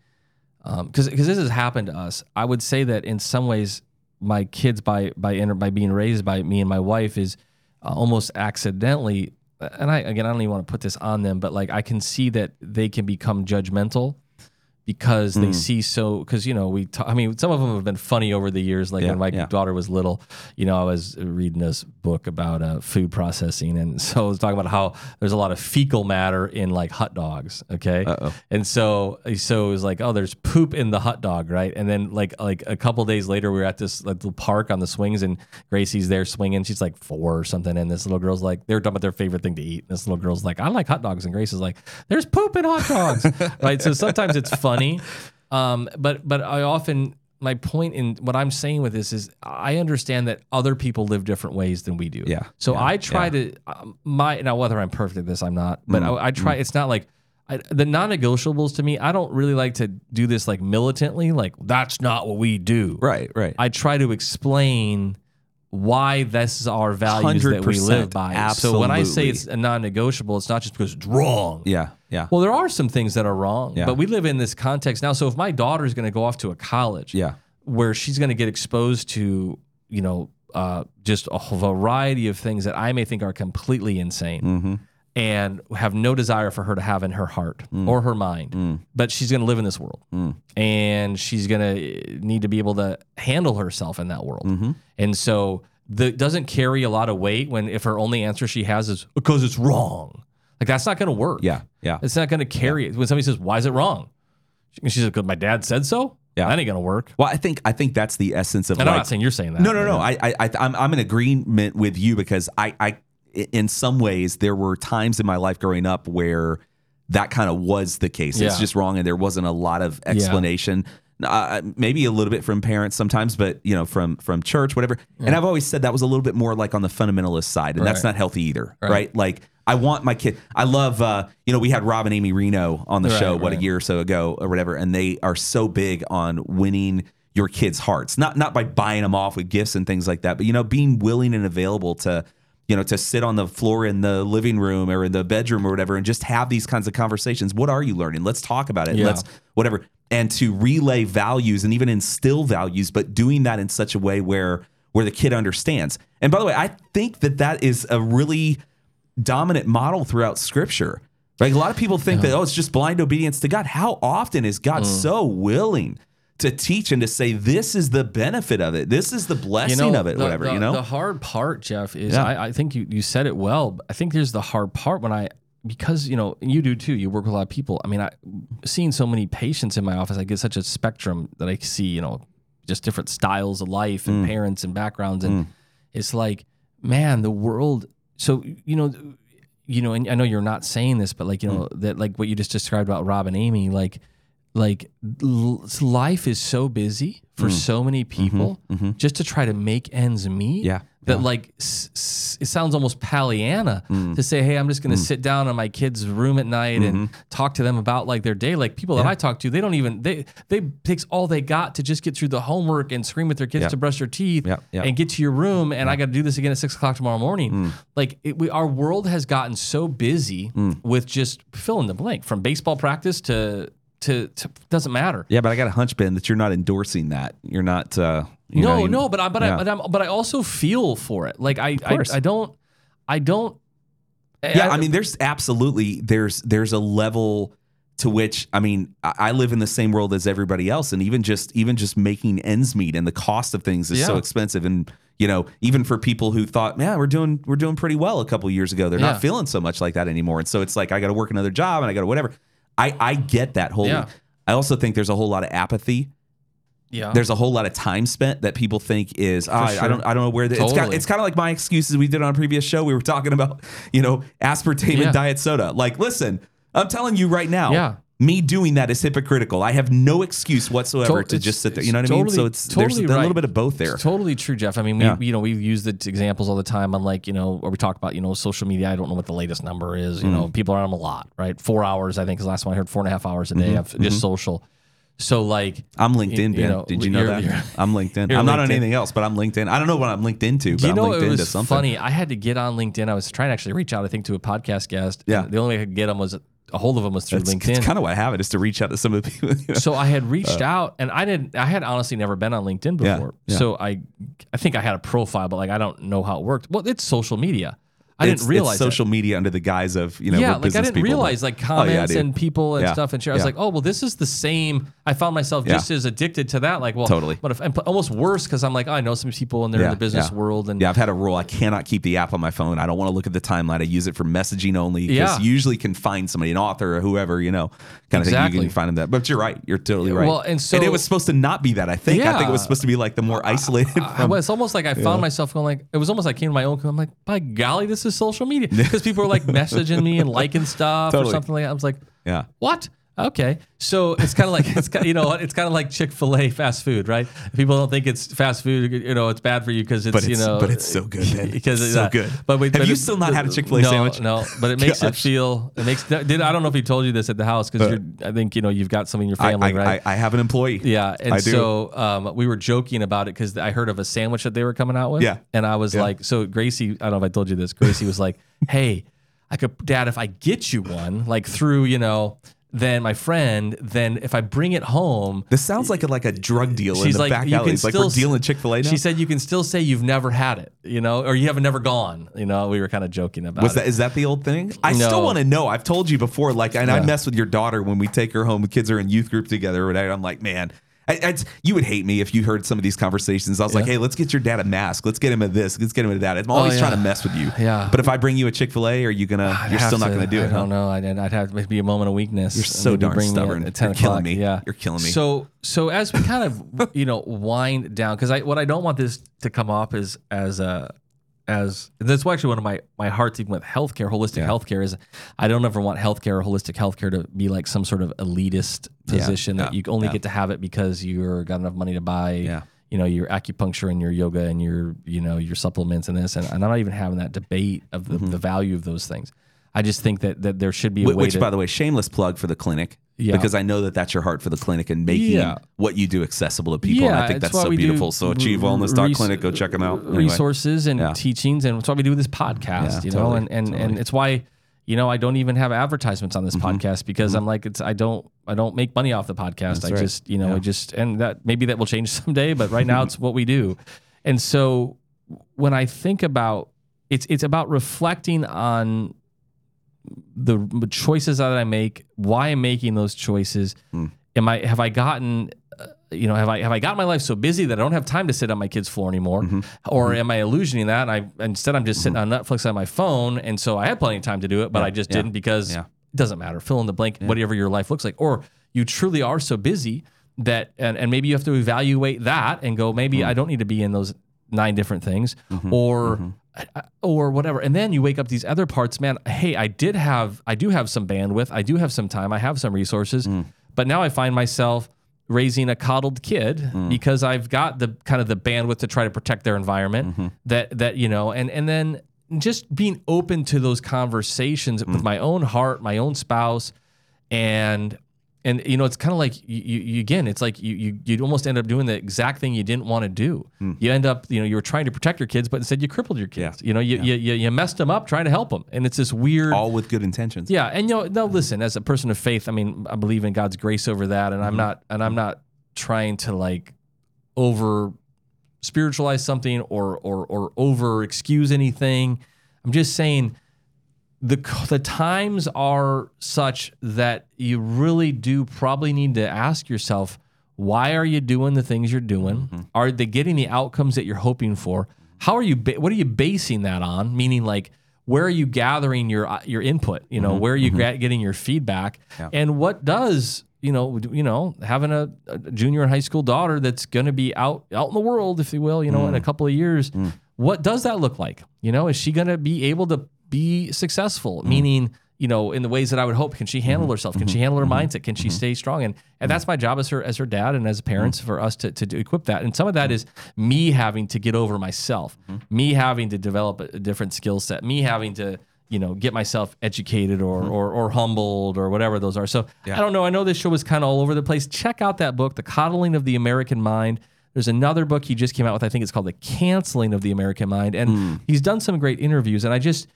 because because this has happened to us. I would say that in some ways, my kids by by by being raised by me and my wife is uh, almost accidentally. And I again, I don't even want to put this on them, but like I can see that they can become judgmental because Hmm. they see so because you know we I mean some of them have been funny over the years like Yeah, when my yeah. daughter was little you know I was reading this book about uh, food processing and *laughs* so I was talking about how there's a lot of fecal matter in like hot dogs okay Uh-oh. and so so it was like oh there's poop in the hot dog right and then like like a couple days later we were at this like, little park on the swings and Gracie's there swinging she's like four or something and this little girl's like they're talking about their favorite thing to eat and this little girl's like I like hot dogs and Grace is like there's poop in hot dogs *laughs* right so sometimes it's funny um, but but I often my point in what I'm saying with this is I understand that other people live different ways than we do. Yeah, So yeah, I try yeah. to um, my now whether I'm perfect at this I'm not, but Mm, I, I try. It's not like. I, the non-negotiables to me, I don't really like to do this like militantly. Like that's not what we do. right, right. I try to explain why this is our values that we live by. So when I say it's non-negotiable, it's not just because it's wrong. Yeah. Yeah. Well, there are some things that are wrong, Yeah. but we live in this context now. So if my daughter is going to go off to a college, Yeah. where she's going to get exposed to, you know, uh, just a whole variety of things that I may think are completely insane, Mm-hmm. And have no desire for her to have in her heart Mm. or her mind. But she's going to live in this world, and she's going to need to be able to handle herself in that world. Mm-hmm. And so that doesn't carry a lot of weight when if her only answer she has is because it's wrong. Like that's not going to work. Yeah. Yeah. It's not going to carry it. When somebody says, "Why is it wrong?" She, she says, "Because my dad said so." Yeah. that ain't going to work. Well, I think I think that's the essence of And I'm not saying you're saying that. No, no, no. I, I, I, I'm, I'm in agreement with you because I, I, in some ways, there were times in my life growing up where that kind of was the case. It's Yeah. just wrong, and there wasn't a lot of explanation. Uh, maybe a little bit from parents sometimes, but you know, from from church, whatever. And I've always said that was a little bit more like on the fundamentalist side, and that's not healthy either, right? Like I want my kid. I love, uh, you know, we had Rob and Amy Rienow on the Right, show what a year or so ago or whatever, and they are so big on winning your kids' hearts. Not not by buying them off with gifts and things like that, but you know, being willing and available to, you know, to sit on the floor in the living room or in the bedroom or whatever and just have these kinds of conversations. What are you learning? Let's talk about it. Yeah. Let's whatever. And to relay values and even instill values, but doing that in such a way where where the kid understands. And by the way, I think that that is a really dominant model throughout scripture. Like a lot of people think that oh, it's just blind obedience to God. How often is God Mm. so willing to teach and to say this is the benefit of it, this is the blessing of it, the, whatever the- you know? The hard part, Jeff, is Yeah. I, I think you, you said it well. But I think there's the hard part when I because you know you do too. You work with a lot of people. I mean, I seeing so many patients in my office, I get such a spectrum that I see. You know, just different styles of life Mm. and parents and backgrounds, and it's like, man, the world. So you know, you know, and I know you're not saying this, but like you know Mm. that like what you just described about Rob and Amy, like like l- life is so busy for so many people just to try to make ends meet Mm. Mm-hmm. Yeah, that like s- s- it sounds almost Pollyanna Mm. to say, "Hey, I'm just going to sit down in my kid's room at night and Mm-hmm. talk to them about like their day." Like people that I talk to, they don't even they they takes all they got to just get through the homework and scream at their kids Yeah. to brush their teeth Yeah, yeah. and get to your room. And I got to do this again at six o'clock tomorrow morning. Mm. Like it, we, our world has gotten so busy with just fill in the blank from baseball practice to to, to doesn't matter. yeah, but I got a hunch, Ben, that you're not endorsing that. You're not. Uh, you no, know, you- no, but I but Yeah. I but, I'm, but I also feel for it. Like I I. I don't I don't. yeah i mean there's absolutely there's there's a level to which i mean I, I live in the same world as everybody else and even just even just making ends meet and the cost of things is so expensive and you know even for people who thought yeah we're doing we're doing pretty well a couple years ago they're Yeah. not feeling so much like that anymore and so it's like i got to work another job and i got to whatever i i get that whole Yeah. i also think there's a whole lot of apathy yeah. there's a whole lot of time spent that people think is "Ah, I, I don't I don't know where the, it's kind Totally. it's kind of like my excuses we did on a previous show we were talking about you know aspartame Yeah. and diet soda like listen I'm telling you right now Yeah. Me doing that is hypocritical I have no excuse whatsoever To- to just sit there you know what I mean so it's totally there's a right. little bit of both there It's totally true, Jeff. I mean, we, Yeah. you know, we've used the examples all the time on like, you know, or we talk about, you know, social media. I don't know what the latest number is. You Mm. know, people are on them a lot, right? Four hours, I think, is the last one I heard. Four and a half hours a day Mm-hmm. of just social. So like, I'm LinkedIn you Ben know, did you know you're- that you're- I'm LinkedIn *laughs* I'm not on anything else but I'm LinkedIn I don't know what I'm linked into but you I'm know, linked it into was something funny. I had to get on LinkedIn. I was trying to actually reach out, I think, to a podcast guest. Yeah. The only way I could get them was a hold of them was through LinkedIn. it's, kind of what I have it is to reach out to some of the people you know. so I had uh, reached out and I didn't I had honestly never been on LinkedIn Yeah, before. yeah. So I I think I had a profile, but like I don't know how it worked. Well, it's social media. I It's- didn't realize social media under the guise of you know yeah, like I didn't people, realize like Oh, comments yeah, and people and Yeah. stuff and share. I was Yeah. like, oh well, this is the same. I found myself Yeah. just as addicted to that. Like, well, Totally. but if, and almost worse because I'm like, oh, I know some people and they're in the business yeah. world and Yeah, I've had a rule. I cannot keep the app on my phone. I don't want to look at the timeline. I use it for messaging only because Yeah. usually can find somebody, an author or whoever, you know, kind of thing. You can find them that. But you're right. You're totally right. Well, and so- and it was supposed to not be that. I think. I think it was supposed to be like the more isolated. I, from- it's almost like I found myself going like it was almost like I came to my own. I'm like, by golly, this is social media *laughs* because people were like messaging me and liking stuff or something like that. I was like, yeah. what? Okay, so it's kind of like it's kind you know it's kind of like Chick Fil A fast food, right? People don't think it's fast food, you know, it's bad for you because it's, But you know, but it's so good, because *laughs* It's it's so good. But wait, Have but you it- still not had a Chick-fil-A no, sandwich? No, but it makes it feel. It makes. Did I don't know if he told you this at the house because you're. I think you know you've got some in your I, family, I, right? I, I have an employee. Yeah, and I do. so um, we were joking about it because I heard of a sandwich that they were coming out with. Yeah. and I was Yeah. like, so Gracie, I don't know if I told you this. Gracie was like, *laughs* "Hey, I could, Dad, if I get you one, like through, you know, then my friend, then if I bring it home." This sounds like a, like a drug deal in the like, back you alley. like we're dealing Chick Fil A. She said you can still say you've never had it, you know, or you haven't never gone. You know, we were kind of joking about Was it. that is that the old thing? I No. still want to know. I've told you before, like, and I mess with your daughter when we take her home. The kids are in youth group together whatever. I'm like, man, I, I, you would hate me if you heard some of these conversations. I was like, hey, let's get your dad a mask. Let's get him a this. Let's get him a that. I'm oh, always yeah. trying to mess with you. Yeah. But if I bring you a Chick Fil A, are you gonna? I'd you're still not gonna do I it. I don't know. I'd, I'd have to be a moment of weakness. You're so darn bring me at- stubborn. At 10 You're killing me. Yeah, You're killing me. So, so as we kind of *laughs* you know wind down, because I what I don't want this to come off is as a as that's actually one of my my hearts even with healthcare, holistic Yeah. healthcare is I don't ever want healthcare or holistic healthcare to be like some sort of elitist Yeah, position that yeah, you only yeah. get to have it because you're got enough money to buy. Yeah. You know your acupuncture and your yoga and your you know your supplements and this and, and I'm not even having that debate of the, mm-hmm. the value of those things. I just think that that there should be a Mm-hmm. Wh- way Which, to, by the way, shameless plug for the clinic. Yeah. Because I know that that's your heart for the clinic and making Yeah. what you do accessible to people. and I think that's so we do achieve wellness res- clinic, go check them out. Anyway. Resources and Yeah. teachings, and that's why we do this podcast. Yeah, you know, totally, and and, and totally. Mm-hmm. it's why you know I don't even have advertisements on this podcast because I'm like it's I don't I don't make money off the podcast. I right. just you know Yeah. I just and that maybe that will change *laughs* someday, but right now *laughs* it's what we do. And so when I think about it's it's about reflecting on the choices that I make, why I'm making those choices. Hmm. Am I have I gotten uh, you know have I have I got my life so busy that I don't have time to sit on my kid's floor anymore, Mm-hmm. or am I illusioning that? I instead I'm just sitting on Netflix on my phone, and so I had plenty of time to do it, but I just yeah, didn't because yeah. it doesn't matter. Fill in the blank, whatever your life looks like, or you truly are so busy that and, and maybe you have to evaluate that and go maybe Mm-hmm. I don't need to be in those nine different things or Mm-hmm. or whatever and then you wake up these other parts man hey i did have i do have some bandwidth i do have some time i have some resources Mm. but now i find myself raising a coddled kid Mm. because i've got the kind of the bandwidth to try to protect their environment Mm-hmm. that that you know and and then just being open to those conversations Mm. with my own heart my own spouse and and you know it's kind of like you, you, again it's like you, you you almost end up doing the exact thing you didn't want to do hmm. you end up you know you were trying to protect your kids but instead you crippled your kids. Yeah. you know you, you, you you messed them up trying to help them and it's this weird All with good intentions. yeah and you know no listen as a person of faith i mean i believe in god's grace over that and i'm mm-hmm. not and i'm not trying to like over spiritualize something or or or over excuse anything. I'm just saying the the times are such that you really do probably need to ask yourself why are you doing the things you're doing? Mm-hmm. Are they getting the outcomes that you're hoping for? How are you ba- what are you basing that on? Meaning like where are you gathering your uh, your input? You know mm-hmm. where are you mm-hmm. gra- getting your feedback? And what does you know you know having a, a junior in high school daughter that's going to be out out in the world if you will you know in a mm. couple of years mm. what does that look like? You know is she going to be able to be successful mm-hmm. meaning you know in the ways that i would hope can she handle mm-hmm. herself? Can mm-hmm. she handle her mindset? Can she stay strong? And and that's my job as her as her dad and as parents for us to, to equip that. And some of that is me having to get over myself me having to develop a different skill set me having to you know get myself educated or or, or humbled or whatever those are. So i don't know. I know this show was kind of all over the place. Check out that book the coddling of the american mind. There's another book he just came out with i think it's called the canceling of the american mind. And mm. he's done some great interviews. And i just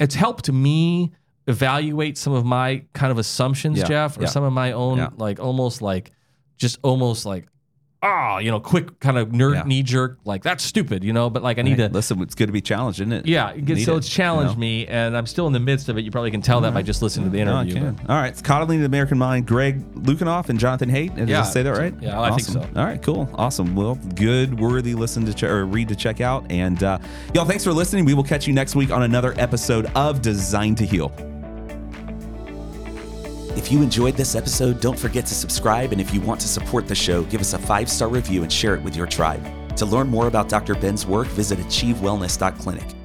it's helped me evaluate some of my kind of assumptions Yeah, jeff or yeah, some of my own yeah. like almost like just almost like ah you know quick kind of nerd Yeah. knee jerk like that's stupid you know but like i need Hey, to listen, it's good to be challenged, isn't it? yeah, Need so it, it's challenged you know? me, and I'm still in the midst of it. You probably can tell that by just listening to the No, interview. can. All right. It's Coddling the American Mind, Greg Lukianoff and Jonathan Haidt. Did Yeah. I say that right? Yeah, I think so. All right, cool. Awesome. Well, good, worthy listen to ch- or read to check out. And uh, y'all, thanks for listening. We will catch you next week on another episode of Designed to Heal. If you enjoyed this episode, don't forget to subscribe. And if you want to support the show, give us a five star review and share it with your tribe. To learn more about Dr. Ben's work, visit achievewellness.clinic.